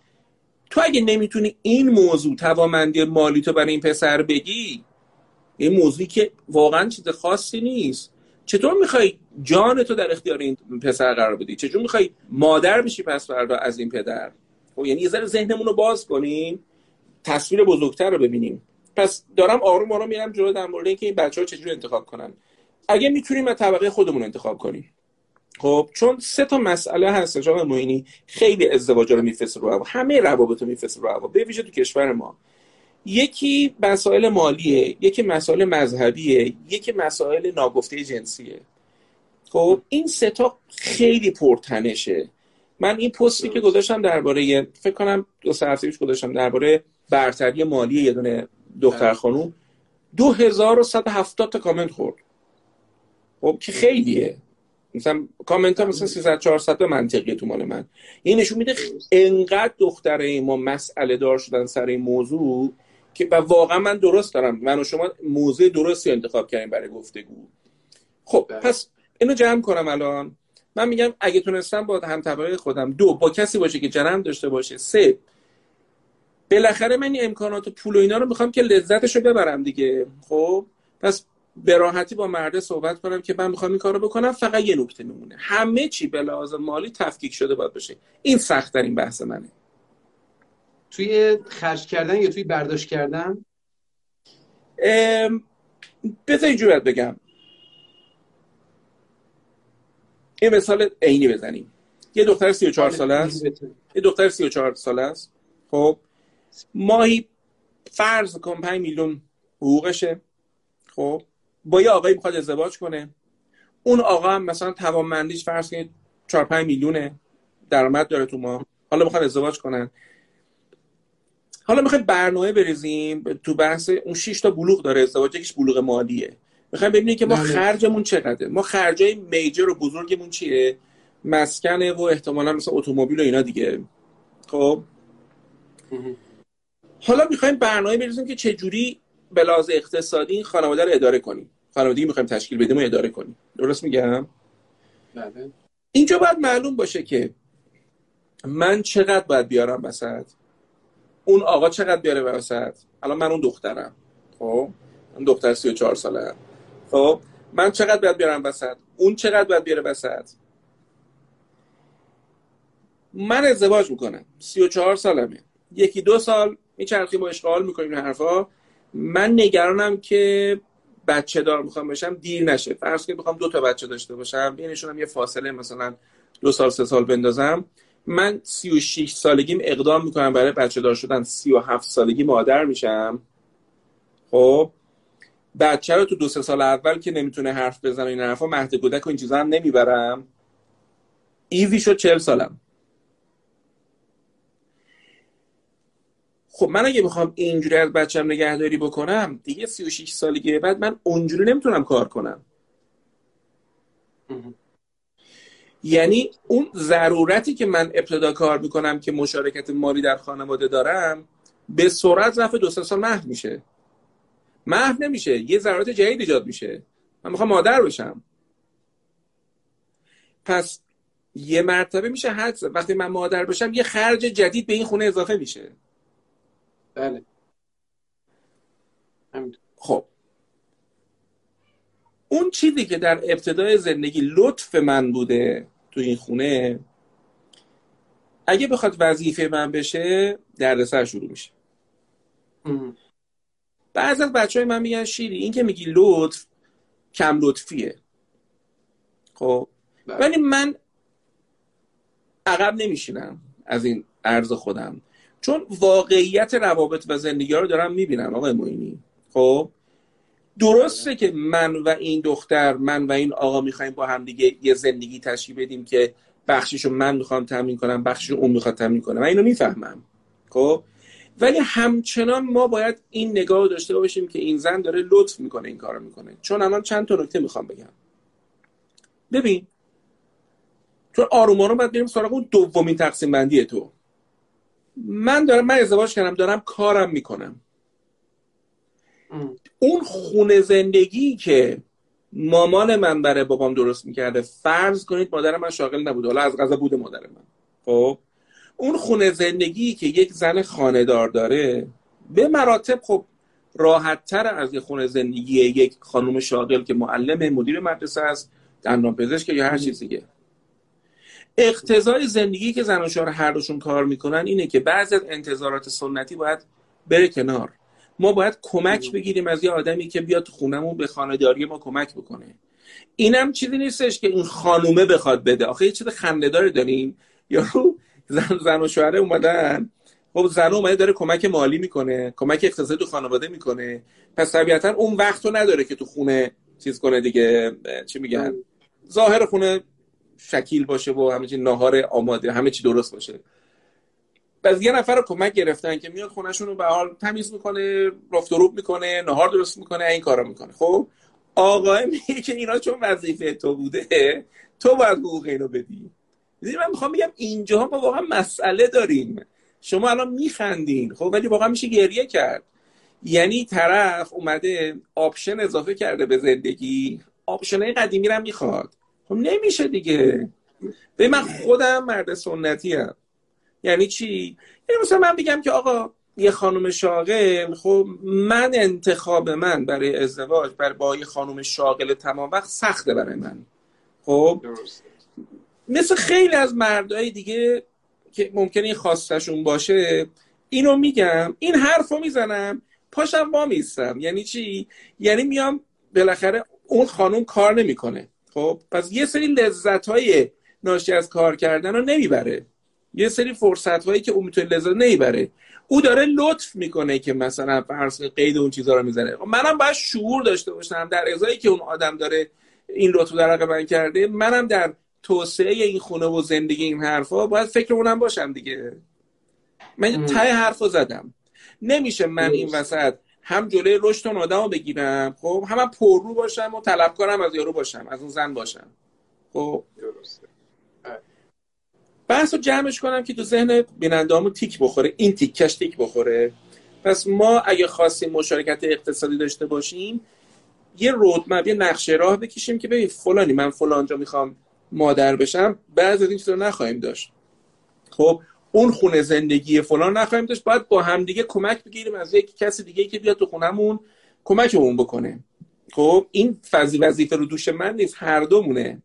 تو اگه نمی‌تونی این موضوع توامندی مالی تو برای این پسر بگی این موضوعی که واقعا چیز خاصی نیست. چطور می‌خوای جان تو در اختیار این پسر قرار بدی؟ چطور می‌خوای مادر بشی پس فردا از این پدر؟ خب یعنی یه ذره ذهنمون رو باز کنیم تصویر بزرگتر رو ببینیم. پس دارم آروم آروم میرم جلو در مورد اینکه این بچه ها چجوری انتخاب کنن. اگه می‌تونیم از طبقه خودمون انتخاب کنیم. خب چون سه تا مسئله هست جناب موینی خیلی ازدواج رو میفرسته رو هوا. همه روابط رو میفرسته رو هوا. به ویژه تو کشور ما. یکی مسائل مالیه یکی مسائل مذهبیه یکی مسائل ناگفته جنسیه. خب این سه تا خیلی پرتنشه. من این پستی که گذاشتم درباره فکر کنم دو سه هفته پیش گذاشتم درباره برتری مالی یه دونه دختر خانوم. 2170 تا کامنت خورد. خب که خیلیه. مثلا کامنت ها مثلا 300 400 منطقیه تو مال من. این نشون میده انقدر دختره ما مسئله دار شدن سر این موضوع که و واقعا من درست دارم. من و شما موضوع درستی انتخاب کردیم برای گفتگو. خب بله. پس اینو جمع کنم الان. من میگم اگه تونستم با هم طبقه خودم دو با کسی باشه که جنم داشته باشه. سه بالاخره من این امکانات و پول و اینا رو می‌خوام که لذتش رو ببرم دیگه. خب پس به راحتی با مرده صحبت کنم که من می‌خوام این کارو بکنم فقط یه نکته میمونه. همه چی به لحاظ مالی تفکیک شده باید باشه. این سخت ترین بحث منه. توی خرج کردن یا توی برداشت کردن؟ بذار اینجور بگم. یه مثال عینی بزنیم. یه دختر 34 ساله است. یه دختر 34 ساله است. خب ماهی فرض کن 5 میلیون حقوقشه. خب با یه آقایی می‌خواد ازدواج کنه. اون آقا هم مثلا توانمندیش فرض کنید 4 5 میلیونه درآمد داره تو ما حالا می‌خواد ازدواج کنن. حالا می‌خوایم برنامه بریزیم. تو بحث اون 6 تا بلوغ داره ازدواج. یکیش بلوغ مالیه. می‌خوایم ببینیم که ما بله. خرجمون چقدره. ما خرجای میجر و بزرگمون چیه؟ مسکنه و احتمالا مثل اتومبیل و اینا دیگه. خب؟ حالا می‌خوایم برنامه بریزیم که چجوری به لحاظ اقتصادی این خانواده رو اداره کنیم. خانوادگی می‌خوایم تشکیل بدیم و اداره کنیم. درست میگم؟ بله. اینجا باید معلوم باشه که من چقدر باید بیارم وسط؟ اون آقا چقدر بیاره وسط؟ الان من اون دخترم. خب؟ اون دختر 34 ساله. خب؟ من چقدر باید بیارم وسط؟ اون چقدر باید بیاره وسط؟ من ازدواج می‌کنم. 34 سالمه. یکی دو سال میچرخیم و اشغال می‌کنیم این حرفا. من نگرانم که بچه دار می‌خوام بشم دیر نشه. فرض کنید می‌خوام دو تا بچه داشته باشم بینشون هم یه فاصله مثلا دو سال سه سال بندازم. من 36 سالگیم اقدام می‌کنم برای بچه دار شدن. 37 سالگی مادر میشم. خب؟ بچه رو تو دو سه سال اول که نمی‌تونه حرف بزنه این حرفا مهد کودک و این چیزا هم نمی‌برم. ایزی شد 40 سالم. خب من اگه بخوام اینجوری از بچم نگهداری بکنم دیگه 36 سالگی بعد من اونجوری نمی‌تونم کار کنم. یعنی اون ضرورتی که من ابتدا کار می‌کنم که مشارکت مالی در خانواده دارم به سرعت رفع دو سال محو میشه. محو نمیشه یه ضرورت جدید ایجاد میشه. من می‌خوام مادر بشم. پس یه مرتبه میشه حد وقتی من مادر بشم یه خرج جدید به این خونه اضافه میشه. بله. خب. اون چیزی که در ابتدای زندگی لطف من بوده تو این خونه اگه بخواد وظیفه من بشه دردسر شروع میشه. بعض از بچه های من میگن شیری این که میگی لطف کم لطفیه. خب. بله. ولی من عقب نمیشینم از این عرض خودم. چون واقعیت روابط و زندگی ها رو دارم می‌بینم آقای موینی خب؟ درسته که من و این دختر من و این آقا می‌خوایم با هم دیگه یه زندگی تشکیل بدیم که بخشیشو من می‌خوام تامین کنم بخشیشو اون می‌خواد تامین کنم من اینو می‌فهمم. خب؟ ولی همچنان ما باید این نگاه داشته باشیم که این زن داره لطف می‌کنه این کارو می‌کنه. چون الان چند تا نکته می‌خوام بگم. ببین تو آروم آروم باید بریم سراغ اون دومین تقسیم بندی تو. من دارم من ازدواج کردم دارم کارم می‌کنم. اون خونه زندگی که مامان من برای بابام درست می‌کرده فرض کنید مادر من شاغل نبود حالا از غذا بوده مادر من. خب؟ اون خونه زندگی که یک زن خانهدار داره به مراتب خب راحت تر از یه خونه زندگی یک خانم شاغل که معلم مدیر مدرسه است دندان پزشک یا هر چیز دیگه. اقتضای زندگی که زن و شوهر هر دوشون کار می‌کنن اینه که بعضی از انتظارات سنتی باید بره کنار. ما باید کمک بگیریم از یه آدمی که بیاد خونمون به خانهداری ما کمک بکنه. اینم چیزی نیستش که این خانومه بخواد بده. آخه یه چیز خنده‌دار داریم. یارو زن زن و شوهره اومدن. خب زن اومده داره کمک مالی می‌کنه کمک اقتصادی تو خانواده می‌کنه. پس طبیعتا اون وقت رو نداره که تو خونه چیز کنه دیگه چی میگن؟ ظاهر خونه شکیل باشه و همه چی ناهار آماده همه چی درست باشه. پس یه نفر رو کمک گرفتن که میاد خونهشون رو به حال تمیز می‌کنه رفت و روب می‌کنه نهار درست می‌کنه این کارا می‌کنه. خب آقای میگه که اینا چون وظیفه تو بوده تو باید حقوق اینو بدی. من می‌خوام بگم اینجا ما واقعا مسئله داریم. شما الان میخندین خب ولی واقعا میشه گریه کرد. یعنی طرف اومده option اضافه کرده به زندگی option قدیمی رو می‌خواد. خب نمیشه دیگه. به من خودم مرد سنتی هم. یعنی چی؟ یعنی مثلا من بگم که آقا یه خانم شاغل خب من انتخاب من برای ازدواج برای با یه خانم شاغل تمام وقت سخته برای من. خب؟ مثل خیلی از مردای دیگه که ممکنه این خواستشون باشه اینو میگم این حرف رو می‌زنم پاشم با میستم یعنی چی؟ یعنی میام بالاخره اون خانم کار نمی‌کنه. خب پس یه سری لذت های ناشی از کار کردن رو نمی‌بره. یه سری فرصت هایی که اون می‌تونه لذت نمی‌بره. او داره لطف می‌کنه که مثلا فرض قید اون چیزها رو می‌زنه خب منم باید شعور داشته باشم در ازایی که اون آدم داره این لطف در من کرده. منم در توسعه این خونه و زندگی این حرفا باید فکر اونم باشم دیگه. من ته حرفو زدم. نمیشه من این وسط هم جلوی رشد اون آدم رو بگیرم. خب هم, هم پررو باشم و طلبکارم از یارو باشم از اون زن باشم. خب. بحث رو جمعش کنم که تو ذهن بینندهامون تیک بخوره این تیکش تیک بخوره. پس ما اگه خواستیم مشارکت اقتصادی داشته باشیم یه رودمپ یه نقشه راه بکشیم که ببین فلانی من فلانجا می‌خوام مادر بشم بعض از این چیزا نخواهیم داشت. خب اون خونه زندگی فلان نخواهیم داشت باید با همدیگه کمک بگیریم از یک کسی دیگه که بیاد تو خونمون کمکمون بکنه. خب این وظیفه رو دوش من نیست هر دومونه.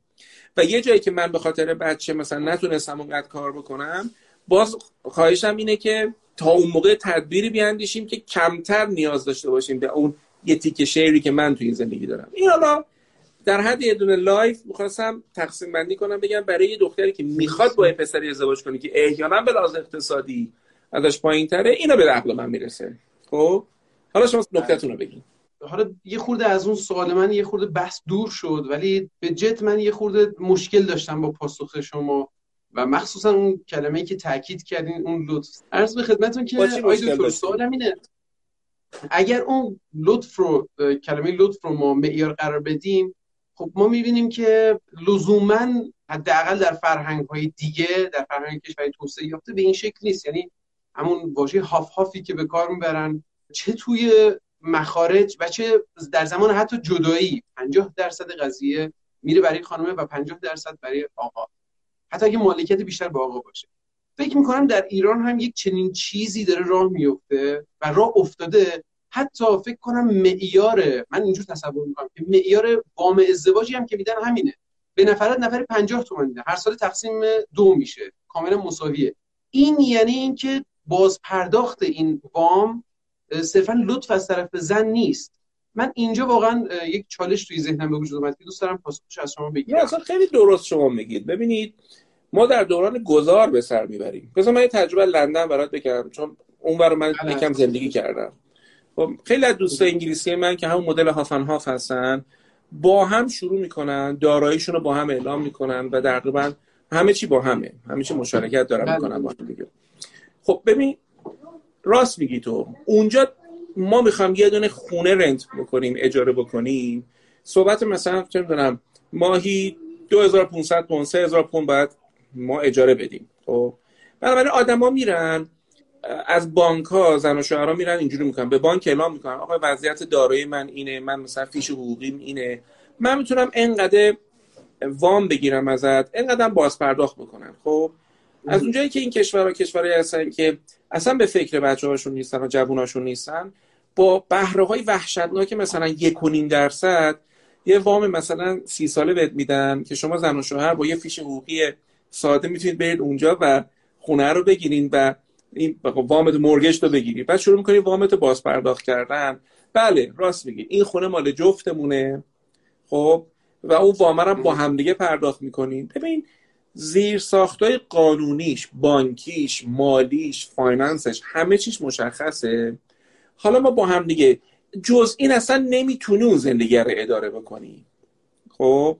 و یه جایی که من به خاطر بچه مثلا نتونستم اونقدر کار بکنم باز خواهشم اینه که تا اون موقع تدبیری بیاندیشیم که کمتر نیاز داشته باشیم به اون یه تیکه شعری که من توی زندگی دارم. این حالا در حد یه دونه لایو می‌خواستم تقسیم بندی کنم بگم برای یه دختری که می‌خواد با یه پسری ازدواج کنه که احیانا به لحاظ اقتصادی ازش پایین تره اینو به عقل من می‌رسه. خب؟ حالا شما نکتهتون رو بگین. حالا یه خورده از اون سوال من یه خورده بحث دور شد ولی به جت من یه خورده مشکل داشتم با پاسخ شما و مخصوصا اون کلمه که تاکید کردین اون لطف. عرض به خدمتتون که آقای سوالم اینه اگر اون لطف رو کلمه لطف رو ما معیار قرار بدیم خب ما می‌بینیم که لزوما حداقل در فرهنگ های دیگه در فرهنگ کشوری توسعه یافته به این شکل نیست. یعنی همون واژه هاف هافی که به کار می‌برن چه توی مخارج و چه در زمان حتی جدایی 50 درصد قضیه میره برای خانمه و 50 درصد برای آقا. حتی اگه مالکیت بیشتر به آقا باشه. فکر می‌کنم در ایران هم یک چنین چیزی داره راه میفته و راه افتاده حتی فکر کنم معیار من اینجور تصور می‌کنم که معیار وام ازدواجی هم که میدن همینه. به نفرت نفر 50 تومن میدن. هر سال تقسیم دو میشه. کاملا مساویه. این یعنی اینکه باز پرداخت این وام صرفا لطف از طرف زن نیست. من اینجا واقعا یک چالش توی ذهنم به وجود اومد که دوست دارم پاسخش از شما بگیرم. اصلا خیلی درست شما میگید. ببینید ما در دوران گذار به سر می‌بریم. مثلا من یه تجربه لندن برات بگم چون اون برای من بله. یکم زندگی کردم. خب خیلی از دوستای انگلیسی من که همون مدل هافن هاف هستن با هم شروع می‌کنن داراییشون رو با هم اعلام می‌کنن و تقریبا همه چی با همه همه چی مشارکت دارن بله. می‌کنن با هم دیگه. خب ببین راست میگی تو. اونجا ما می‌خوام یه دونه خونه رنت بکنیم اجاره بکنیم. صحبت مثلا چه می‌دونم ماهی 2500 پوند 3000 پوند باید ما اجاره بدیم. خب بنابراین آدما میرن از بانک ها زن و شوهرها میرن اینجوری می‌کنن. به بانک اعلام می‌کنن. آقا وضعیت دارایی من اینه من مثلا فیش حقوقیم اینه. من می‌تونم انقدر وام بگیرم ازت انقدر باز پرداخت بکنن خب؟ از اونجایی که این کشورها کشورهایی هستن که اصلا به فکر بچه هاشون نیستن و جووناشون نیستن با بهره های وحشتناک مثلا یک و درصد یه وام مثلا سی ساله بهت میدن که شما زن و شوهر با یه فیش حقوقی ساده می‌تونید برید اونجا و خونه رو بگیرین و این وامت mortgage رو بگیری. بعد شروع می‌کنی وامت باز پرداخت کردن. بله راست میگی. این خونه مال جفتمونه. خب و اون وام هم با همدیگه پرداخت می‌کنیم. ببین زیر ساختای قانونیش بانکیش مالیش finance ش همه چیش مشخصه. حالا ما با هم دیگه جز این اصلا نمی‌تونی اون زندگی رو اداره بکنی. خب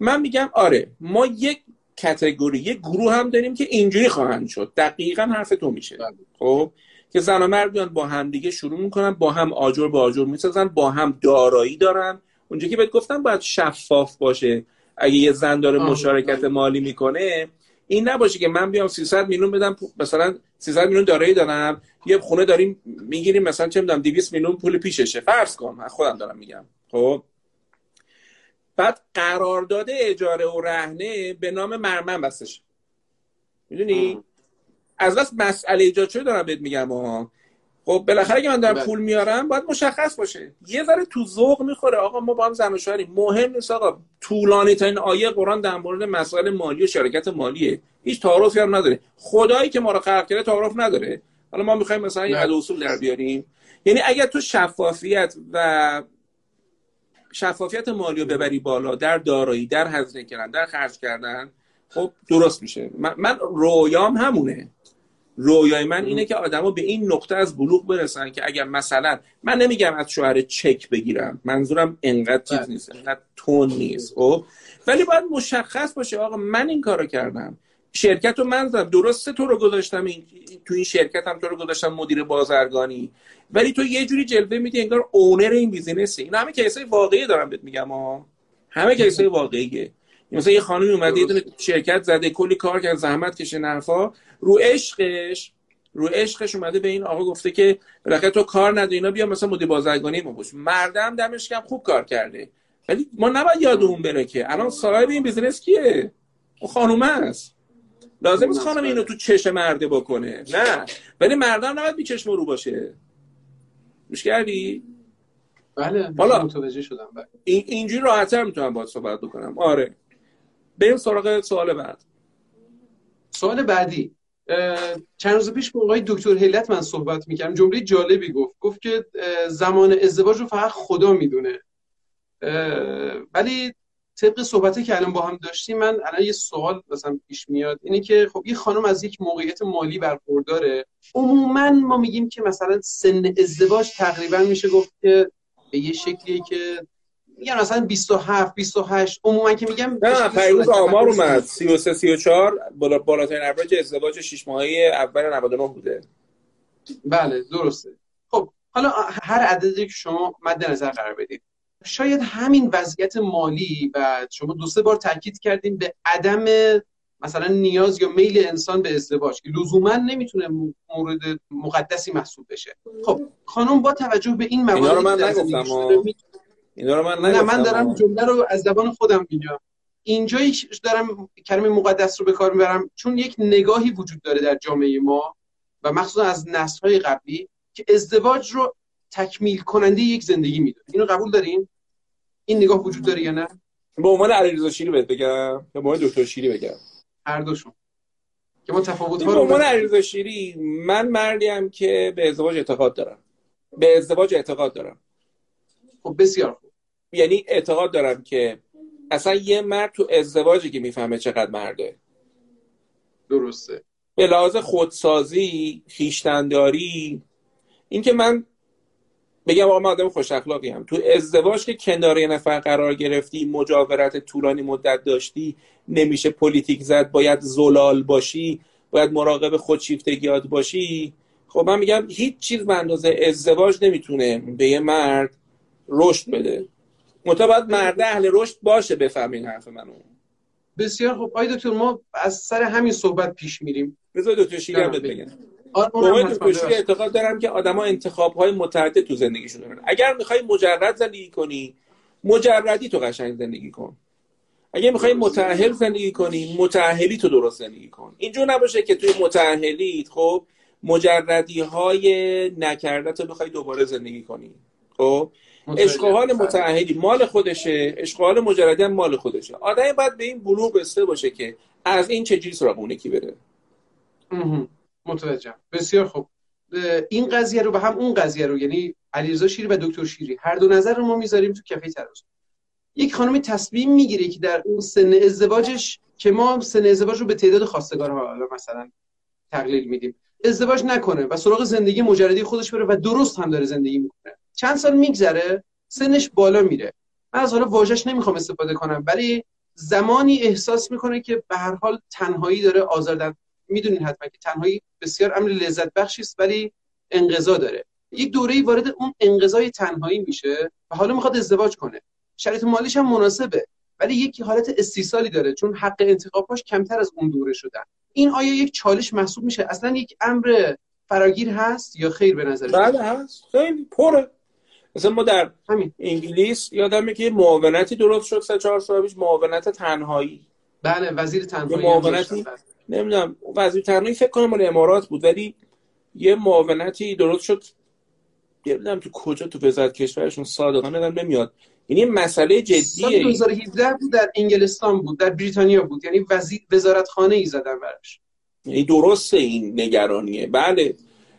من میگم آره ما یک کتگوری. یک گروه هم داریم که اینجوری خواهند شد. دقیقا حرف تو میشه. بله. خب؟ که زن و مرد بیان با هم دیگه شروع می‌کنن با هم آجر با آجر می‌سازن با هم دارایی دارن. اونجا که بهت گفتم باید شفاف باشه. اگه یه زن داره مشارکت مالی می‌کنه این نباشه که من بیام 300 میلیون بدم مثلا 300 میلیون دارایی دارم یه خونه داریم می‌گیریم مثلا چه می‌دونم 200 میلیون پول پیششه. فرض کن خودم دارم میگم. خب؟ بعد قرارداد اجاره و رهنه به نام مرمن بستش. می‌دونی؟ از بس مسئله ایجاد شده دارم بهت میگم ها خب بالاخره اگه من دارم بله. پول میارم باید مشخص باشه. یه ذره تو ذوق می‌خوره. آقا ما با هم زن و شوهریم. مهم نیست آقا. طولانی ترین آیه قرآن در مورد مسائل مالی و شرکت مالیه. هیچ تعارفی هم نداره. خدایی که ما رو خلق کرده تعارف نداره. حالا ما می‌خوایم مثلا یه اصول در بیاریم. یعنی اگر تو شفافیت و شفافیت مالی رو ببری بالا در دارایی در هزینه کردن در خرج کردن خب درست میشه. من, من رویام همونه. رویای من اینه که آدما به این نقطه از بلوغ برسن که اگر مثلا من نمیگم از شوهر چک بگیرم. منظورم انقدر چیز بله. نیست انقدر تون نیست خب؟ ولی باید مشخص باشه آقا من این کارو کردم. شرکت رو من زدم. درسته تو رو گذاشتم این... تو این شرکت هم تو رو گذاشتم مدیر بازرگانی. ولی تو یه جوری جلوه میدی انگار owner این business ی این همه case ای واقعی دارم بهت میگم ها همه case ای واقعیه. مثلا یه خانمی اومده یه شرکت زده کلی کار کرد زحمت کشه نرفا رو عشقش رو عشقش اومده به این آقا گفته که بالاخره تو کار نداری اینا بیا مثلا مدیر بازرگانی ما باش. مرد هم دمش گرم خوب کار کرده. ولی ما نباید یادمون بره که الان صاحب این business کیه؟ اون خانومه است. لازم نیست خانم اینو تو چش مرده بکنه. نه. ولی مردم نباید بی چشم رو باشه. گوش کردی؟ بله حالا متوجه شدم بله. این اینجوری راحت‌تر می‌تونم باهات صحبت بکنم. آره. بریم سراغ سوال بعد. سوال بعدی. چند روز پیش با آقای دکتر هیلت من صحبت می‌کردم. جمله جالبی گفت. گفت که زمان ازدواج رو فقط خدا می‌دونه. ولی طبق صحبتی که الان با هم داشتیم من الان یه سوال مثلا پیش میاد. اینه که خب یه خانم از یک موقعیت مالی برخورداره. عموما ما میگیم که مثلا سن ازدواج تقریبا میشه گفت که به یه شکلیه که میگن مثلا 27 28 عموما که میگم نه پیروز آمار اومد. 33 34 بالا بالاترین اوریج ازدواج 6 ماهه اول 99 بوده. بله درسته. خب حالا هر عددی که شما مد نظر قرار بدید. شاید همین وضعیت مالی و شما دو سه بار تاکید کردیم به عدم مثلا نیاز یا میل انسان به ازدواج که لزوما نمی‌تونه مورد مقدسی محسوب بشه. خب خانم با توجه به این موارد رو من نگفتم اینا رو من نه من دارم جمله رو از زبان خودم میگم. اینجایی دارم کلمه مقدس رو به کار می‌برم چون یک نگاهی وجود داره در جامعه ما و مخصوصا از نسل‌های قبلی که ازدواج رو تکمیل کننده یک زندگی می‌دونه اینو قبول دارین؟ این نگاه وجود داره یا نه؟ به عنوان علیرضا شیری بهت بگم یا به عنوان دکتر شیری بگم. هر دوشون که ما تفاوت به عنوان علیرضا شیری من مردیم که به ازدواج اعتقاد دارم. به ازدواج اعتقاد دارم. خب بسیار خوب. یعنی اعتقاد دارم که اصلا یه مرد تو ازدواجی که می‌فهمه چقدر مرده. درسته. به لحاظ خودسازی خیشتنداری اینکه من بگم آقا من آدم خوش اخلاقی هم تو ازدواج که کنار یه نفر قرار گرفتی مجاورت طولانی مدت داشتی نمیشه پلیتیک زد باید زلال باشی باید مراقب خودشیفتگیات باشی. خب من میگم هیچ چیز به اندازه ازدواج نمی‌تونه به یه مرد رشد بده. منتها مرد اهل رشد باشه بفهم این حرف منو. بسیار خب آی دکتر ما از سر همین صحبت پیش میریم. بذار دکتر شیری هم بگم دکتر اعتقاد دارم که آدما انتخاب های متعدد تو زندگیشون دارن. اگر می‌خوای مجرد زندگی کنی مجردی تو قشنگ زندگی کن. اگه می‌خوای متأهل زندگی کنی متأهلی تو درست زندگی کن. اینجور نباشه که توی متأهلیت خب مجردی های نکرده تو بخوای دوباره زندگی کنی. خب؟ اشغال متعهدی مال خودشه. اشغال مجردی هم مال خودشه. آدم باید به این بلوغ بسته باشه که از این چه سراغ اون کی بره. متوجهم. بسیار خوب. این قضیه رو به هم اون قضیه رو یعنی علیرضا شیری و دکتر شیری هر دو نظر رو ما می‌ذاریم تو کفه تراز یک خانمی تصمیم می‌گیره که در اون سن ازدواجش که ما سن ازدواج رو به تعداد خواستگارها مثلا تقلیل میدیم. ازدواج نکنه و سراغ زندگی مجردی خودش بره و درست هم داره زندگی می‌کنه. چند سال میگذره سنش بالا میره. من از حالا واژش نمی‌خوام استفاده کنم ولی زمانی احساس می‌کنه که به هر حال تنهایی داره آزاردن می‌دونین حتما که تنهایی بسیار امر لذت بخشی است ولی انقضا داره. یک دوره وارد اون انقضای تنهایی میشه و حالا می‌خواد ازدواج کنه. شرایط مالیش هم مناسبه ولی یک حالت استیصالی داره چون حق انتخاباش کمتر از اون دوره شدن. این آیا یک چالش محسوب میشه؟ اصلا یک امر فراگیر هست یا خیر به نظر بله هست. خیلی پره. مثلا ما در همین. انگلیس یادمه که معاونتی درست شد سه چهار سال پیش معاونت تنهایی. بله وزیر تنهایی معاونتی. نمی‌دونم وزیر تنهایی فکر کنم مال امارات بود ولی یه معاونتی درست شد. نمی‌دونم تو کجا تو وزارت کشورشون صادقانه نمیاد. یعنی مسئله جدیه. سال 2017 بود در انگلستان بود در بریتانیا بود. یعنی وزیر وزارت خانه ای زدن برش یعنی درسته این نگرانیه. بله,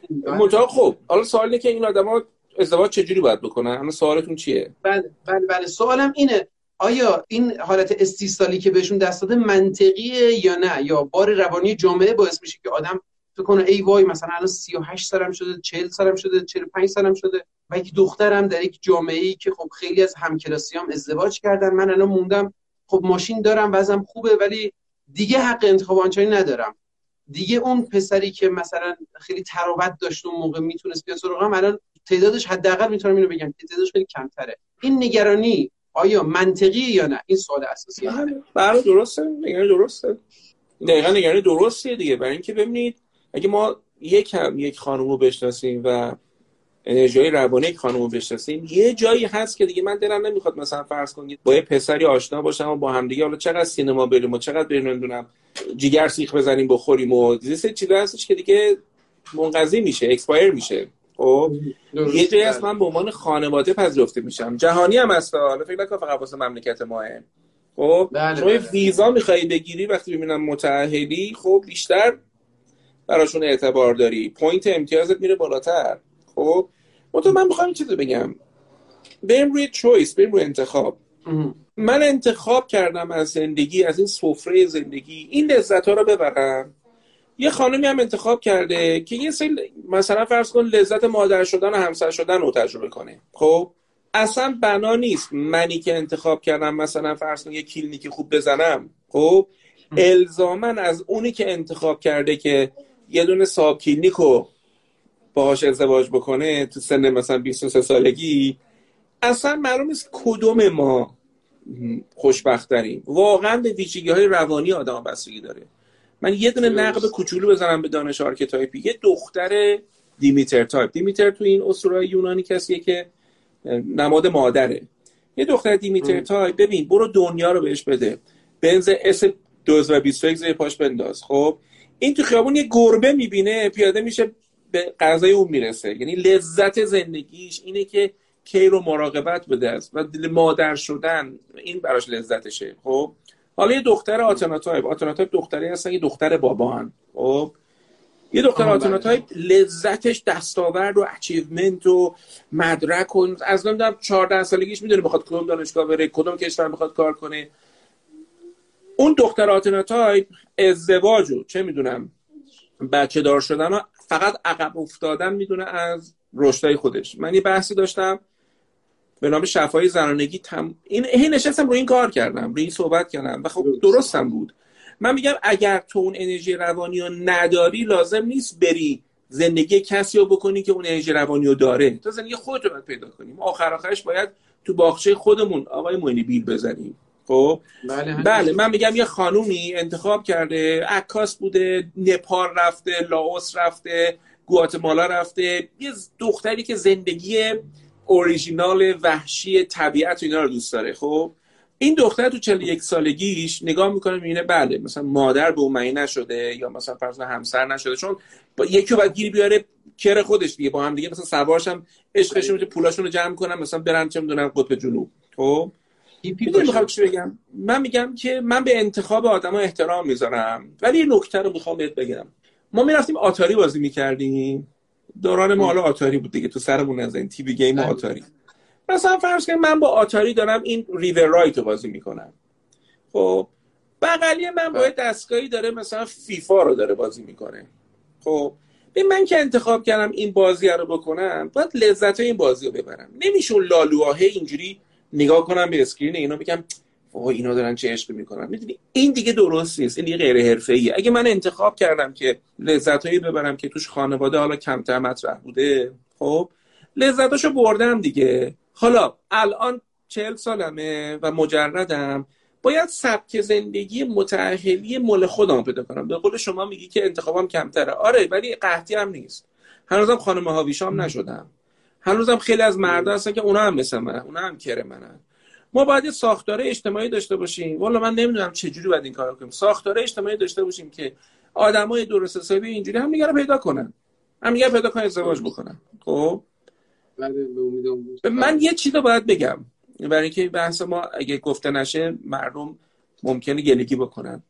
بله. منتها خب حالا سوالی که این آدما ازدواج چجوری باید بکنن؟ اما سوالتون چیه؟ بله بله بله. سوالم اینه آیا این حالت استیصالی که بهشون دست داده منطقیه یا نه؟ یا بار روانی جامعه باعث میشه که آدم فکر کنه ای وای مثلا الان 38 سالم شده 40 سالم شده 45 سالم شده و یک دخترم در یک جامعه ای که خب خیلی از همکلاسیام ازدواج کردن. من الان موندم خب ماشین دارم وزم خوبه ولی دیگه حق انتخاب آنچنانی ندارم. دیگه اون پسری که مثلا خیلی تراوت داشت اون موقع می‌تونست بیاد سراغم الان تعدادش حداقل می‌تونم اینو بگم که تعدادش خیلی کمتره. این نگرانی آیا منطقیه یا نه؟ این سوال اساسی بله, بله، درسته. نگرانی درسته. دقیقا نگرانی درستیه دیگه. برای اینکه ببینید اگه ما یک هم یک خانم رو بشناسیم و انرژی روانی یک خانم رو بشناسیم یه جایی هست که دیگه من دلم نمی‌خواد مثلا فرض کنید با یه پسری آشنا باشم و با هم دیگه حالا چقدر سینما بریم و چقدر بریم نمی‌دونم جیگر سیخ بزنیم بخوریم و سه چیزا هستش که دیگه منقضی میشه expire میشه. خب؟ یه جایی هست من به عنوان خانواده پذیرفته میشم. جهانی هم هست حالا فکر نکنم فقط واسه مملکت ما خب؟ بله شما بله. ویزا می‌خوای بگیری وقتی ببینم متأهلی خب بیشتر براشون اعتبار داری. point امتیازت میره بالاتر. خب؟ منتها من می‌خوام چیزی بگم. بریم روی choice بریم روی انتخاب. من انتخاب کردم از زندگی از این سفره زندگی. این لذت ها رو ببرم. یه خانمی هم انتخاب کرده که یه سری مثلا فرض کن لذت مادر شدن و همسر شدن رو تجربه کنه. خب؟ اصلا بنا نیست منی که انتخاب کردم مثلا فرض کن یه کلینیک خوب بزنم. خب؟ الزامن از اونی که انتخاب کرده که یه دونه صاحب کلینیک رو باهاش ازدواج بکنه تو سن مثلا 23 سالگی اصلا معلوم نیست کدوم ما خوشبخت داریم واقعا به ویژگی های روانی آدم بستگی داره. من یه دونه نقد کوچولو بزنم به دانش archetype ی یه دختر دیمیتر تایپ. دیمیتر تو این اسطوره یونانی کسیه که نماد مادره. یه دختر دیمیتر تایپ ببین برو دنیا رو بهش بده. بنز S 2021 زیر پاش بنداز. خب؟ این تو خیابون یه گربه می‌بینه پیاده میشه به غذای اون می‌رسه. یعنی لذت زندگیش اینه که کی رو مراقبت بده است و مادر شدن این براش لذتشه. خب؟ حالا یه دختر آتناتایپ. آتناتایپ دختری هستن یه دختر بابا خب؟ یه دختر بله. آتناتایپ لذتش دستاورد و achievement و مدرک و از نمی‌دونم 14 سالگیش می‌دونه بخواد کدوم دانشگاه بره کدوم کشور بخواد کار کنه. اون دختر آتناتایپ ازدواج و چه می‌دونم بچه دار شدن و فقط عقب افتادن می‌دونه از رشدای خودش. من یه بحثی داشتم به نام شفای زنانگی تم... این هی نشستم رو این کار کردم روی این صحبت کردم و خب درستم بود. من میگم اگر تو اون انرژی روانی رو نداری لازم نیست بری زندگی کسی رو بکنی که اون انرژی روانی رو داره. تو زندگی خودت رو باید پیدا کنیم. آخر آخرش باید تو باغچه خودمون آقای موینی بیل بزنیم. خب؟ بله, بله من میگم یه خانومی انتخاب کرده عکاس بوده نپال رفته لاوس رفته گواتمالا رفته. یه دختری که زندگی اوریژینال وحشی طبیعت و اینا رو دوست داره خب؟ این دختر تو 41 سالگیش نگاه می‌کنه می‌بینه بله مثلا مادر به اون معنی نشده یا مثلا فرض همسر نشده چون با یکی بعد گیر بیاره کر خودش دیگه با هم دیگه مثلا سوارش هم عشقشون رو پولاشون رو جمع کنن مثلا برن چه می‌دونم قطب جنوب خب؟ می‌خوام چی بگم؟ من میگم که من به انتخاب آدما احترام می‌ذارم ولی یه نکته رو می‌خوام بهت بگم. ما می‌رفتیم آتاری بازی می‌کردیم. دوران ما حالا آتاری بود دیگه تو سرمون نزنیم TV game بله. آتاری. مثلا فرض کنید من با آتاری دارم این River Raid رو بازی می‌کنم. خب بغلی من باید دستگاهی داره مثلا فیفا رو داره بازی می‌کنه. خب به من که انتخاب کردم این بازی رو بکنم باید لذت این بازی رو ببرم. نمیشه لالواه اینجوری نگاه کنم به اسکرین اینا بگم وای اینا دارن چه عشقی می‌کنن. می‌دونی این دیگه درست نیست این دیگه غیر حرفه‌ایه اگه من انتخاب کردم که لذتایی ببرم که توش خانواده حالا کمتر مطرح بوده خب لذتاشو بردم دیگه. حالا الان چهل سالمه و مجردم. باید سبک زندگی متأهلی مال خودم پیدا کنم. به قول شما میگی که انتخابم کمتره. آره ولی قحطی هم نیست. هنوزم خانم هاویشام نشدم. هنوزم خیلی از مردا هستن که اونا هم مثل من اونا هم کر منن. ما باید یه ساختار اجتماعی داشته باشیم. والا من نمی‌دونم چه جوری باید این کارو کنیم. ساختار اجتماعی داشته باشیم که آدمای درست حسابی اینجوری هم دیگه پیدا کنن. هم دیگه پیدا کنن ازدواج بکنن. خب؟ من یه چیزو باید بگم. برای اینکه بحث ما اگه گفته نشه مردم ممکنه گلگی بکنن.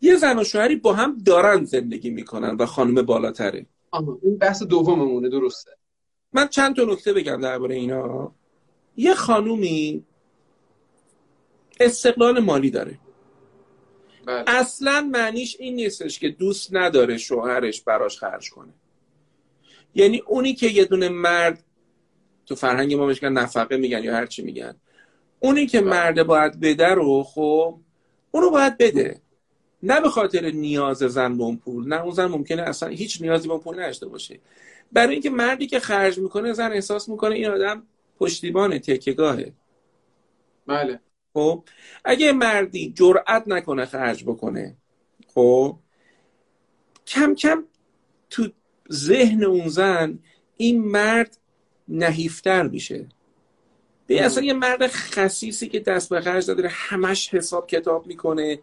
یه زن و شوهری با هم دارن زندگی می‌کنن و خانم بالاتره. آها این بحث دوممونه درسته. من چند تا نکته بگم درباره اینا. یه خانومی استقلال مالی داره. بله. اصلا معنیش این نیستش که دوست نداره شوهرش براش خرج کنه. یعنی اونی که یه دونه مرد تو فرهنگ ما بهش نفقه میگن یا هر چی میگن. اونی که بله. مرد باید بده رو خب اونو باید بده. نه به خاطر نیاز زن به اون پول نه اون زن ممکنه اصلا هیچ نیازی به اون پول نداشته باشه. برای اینکه مردی که خرج می‌کنه زن احساس می‌کنه این آدم پشتیبان تکیگاهه بله. خب اگه مردی جرأت نکنه خرج بکنه خب کم کم تو ذهن اون زن این مرد نحیفتر میشه. به اصلا یه مرد خصیصی که دست به خرج داره همش حساب کتاب می‌کنه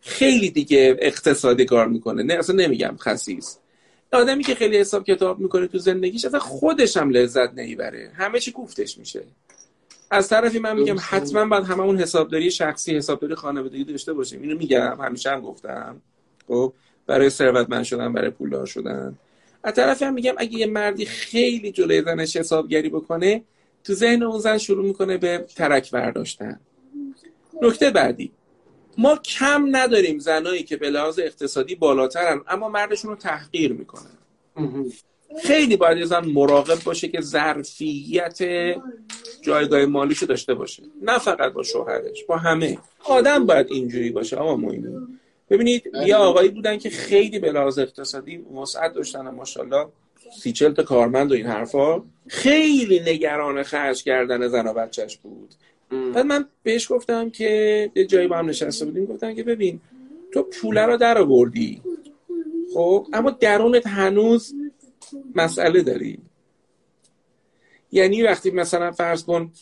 خیلی دیگه اقتصادی کار می‌کنه. نه اصلا نمیگم خصیص. آدمی که خیلی حساب کتاب می‌کنه تو زندگیش اصلا خودش هم لذت نمی‌بره. همه چی گفتش میشه. از طرفی من میگم حتما باید همه اون حسابداری شخصی حسابداری خانوادگی داشته باشیم. اینو میگم همیشه هم گفتم. خب برای ثروتمند شدن برای پولدار شدن. از طرفی هم میگم اگه یه مردی خیلی جلوی زنش حسابگری بکنه تو ذهن اون زن شروع می‌کنه به ترک برداشتن. نکته بعدی. ما کم نداریم زنایی که به لحاظ اقتصادی بالاترن اما مردشون رو تحقیر می‌کنن خیلی باید یه زن مراقب باشه که ظرفیت جایگاه مالیشو داشته باشه. نه فقط با شوهرش با همه. آدم باید اینجوری باشه آقا موینی. ببینید یه آقایی بودن که خیلی به لحاظ اقتصادی مسعد داشتن ماشاءالله سی تا کارمند و این حرفا خیلی نگران خرج کردن زن و بچهش بود. بعد من بهش گفتم که یه جایی با هم نشسته بودیم گفتم که ببین تو پوله رو در آوردی. خب اما درونت هنوز مسئله داری. یعنی وقتی مثلا فرض کن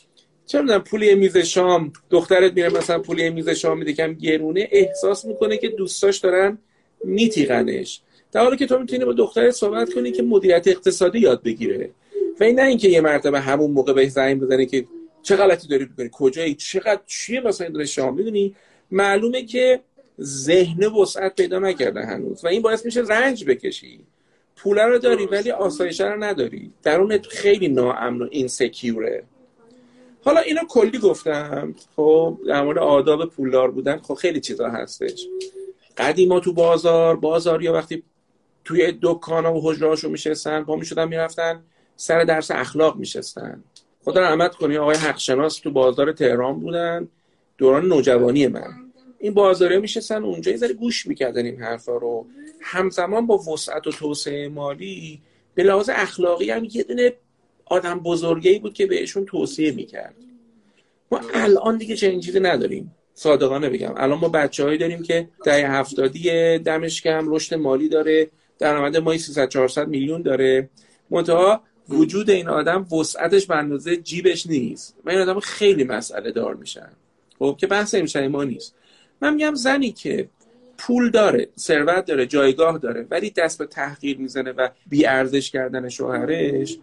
چه می‌دونم پول میز شام دخترت میره مثلا پول میز شام میده کم گرونه احساس می‌کنه که دوستاش دارن میتیغنش. در حالی که تو می‌تونی با دخترت صحبت کنی که مدیریت اقتصادی یاد بگیره. و این نه اینکه یه مرتبه همون موقع به زنگ بزنه که چه غلطی داری می‌کنی؟ کجایی؟ چقدر چیه مثلا داره شام می‌دونی؟ معلومه که ذهن وسعت پیدا نکرده هنوز و این باعث میشه رنج بکشی. پول رو داری ولی آسایش رو نداری. درونت خیلی ناامن و اینسکیوره حالا اینو کلی گفتم. خب در مورد آداب پولدار بودن خب خیلی چیزا هستش. قدیما تو بازار بازار یا وقتی توی دکان و حجرهاشو میشستن پا می‌شدن می‌رفتن سر درس اخلاق میشستن. خدا رحمت کنی آقای حقشناس تو بازار تهران بودن. دوران نوجوانی من. این بازاره میشستن اونجا یه ذره گوش می‌کردن این حرفا رو. همزمان با وسعت و توسعه مالی به لحاظ اخلاقی هم یه دونه آدم بزرگی بود که بهشون توصیه می‌کرد. ما الان دیگه چنین چیزی نداریم. صادقانه بگم. الان ما بچههایی داریم که ده هفتادی دمش کم رشد مالی داره درآمد ماهی 300 400 میلیون داره. منتها وجود این آدم وسعتش به اندازه جیبش نیست. و این آدم خیلی مسئله دار میشن. خب که بحث امشب ما نیست. من میگم زنی که پول داره ثروت داره جایگاه داره ولی دست به تحقیر می‌زنه و بی ارزش کردن شوهرش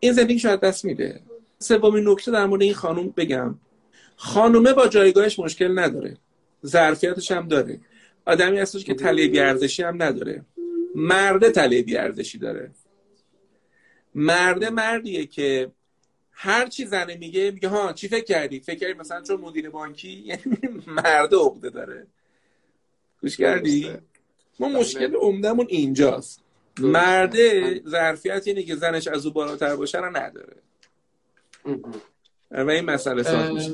این زندگی شاید دست میده. سومین نکته در مورد این خانم بگم. خانومه با جایگاهش مشکل نداره. ظرفیتش هم داره. آدمی هستش که تله بی ارزشی هم نداره. مرده تله بی ارزشی داره. مرده مردیه که هر چی زنه میگه میگه ها چی فکر کردی؟ فکر کردی مثلا چون مدیر بانکی [LAUGHS] یعنی مرد عقده داره. گوش کردی؟ ما بله. مشکل عمدهمون اینجاست. مرده ظرفیت اینه که زنش از او بالاتر باشه رو نداره. و این مسئله ساخت میشه.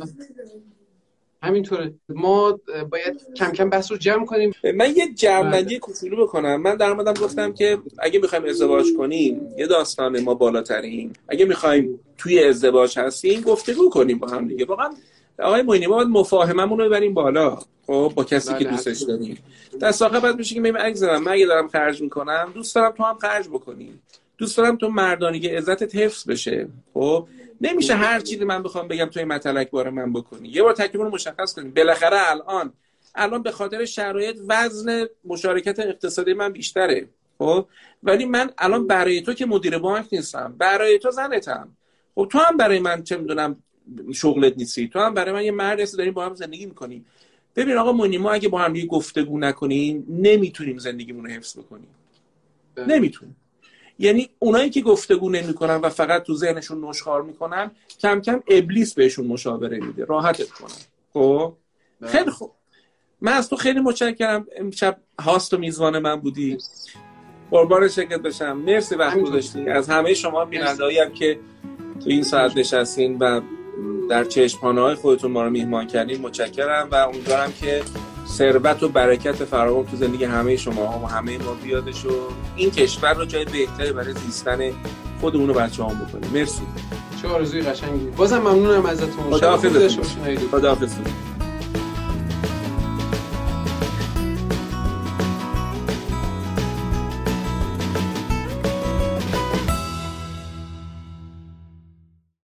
همینطوره. ما باید کم کم بحث رو جمع کنیم. من یه جمعبندی کوچولو بکنم. من در اومدم گفتم که اگه می‌خوایم ازدواج کنیم یه داستان ما بالاترین. اگه می‌خوایم توی ازدواج هستیم گفتگو کنیم با هم دیگه. واقعا آقای موینی ما باید مفاهممون رو ببریم بالا. خب با کسی که بله، دوستش. داریم. دست آخر بعد میشه که ببین عزیزم من اگه دارم خرج می‌کنم دوست دارم تو هم خرج بکنی. دوست دارم تو مردانگی عزتت حفظ بشه. خب؟ نمیشه هر چیزی من بخوام بگم توی متلک بار من بکنی. یه بار تکلیف رو مشخص کنیم. بالاخره الان الان به خاطر شرایط وزن مشارکت اقتصادی من بیشتره. خب؟ ولی من الان برای تو که مدیر بانک نیستم برای تو زنتم. خب تو هم برای من چه می‌دونم شغلت نیستی. تو هم برای من یه مرد هستی داریم با هم زندگی می‌کنیم. ببین آقا مونی ما اگه با هم دیگه گفتگو نکنیم نمی‌تونیم زندگیمون رو حفظ بکنیم. نمی‌تونیم. یعنی اونایی که گفتگو نمی‌کنن و فقط تو ذهنشون نشخوار می‌کنن کم کم ابلیس بهشون مشاوره میده راحتت کنن. خب؟ خیلی خوب. من از تو خیلی متشکرم. امشب هاست و میزبان من بودی. قربان شرکت بشم. مرسی وقت. گذاشتی. از همه شما بینندهایی هم که تو این ساعت نشستین و در چشمانه های خودتون ما رو میهمان کردین متشکرم و امیدوارم که ثروت و برکت فراوان تو زندگی همه شما و همه ما بیادش و این کشور رو جای بهتری برای زیستن خودمون و بچه هم بکنیم. مرسی. چه آرزوی قشنگی. بازم ممنونم ازتون. خوبی داشته باشین. خداحافظ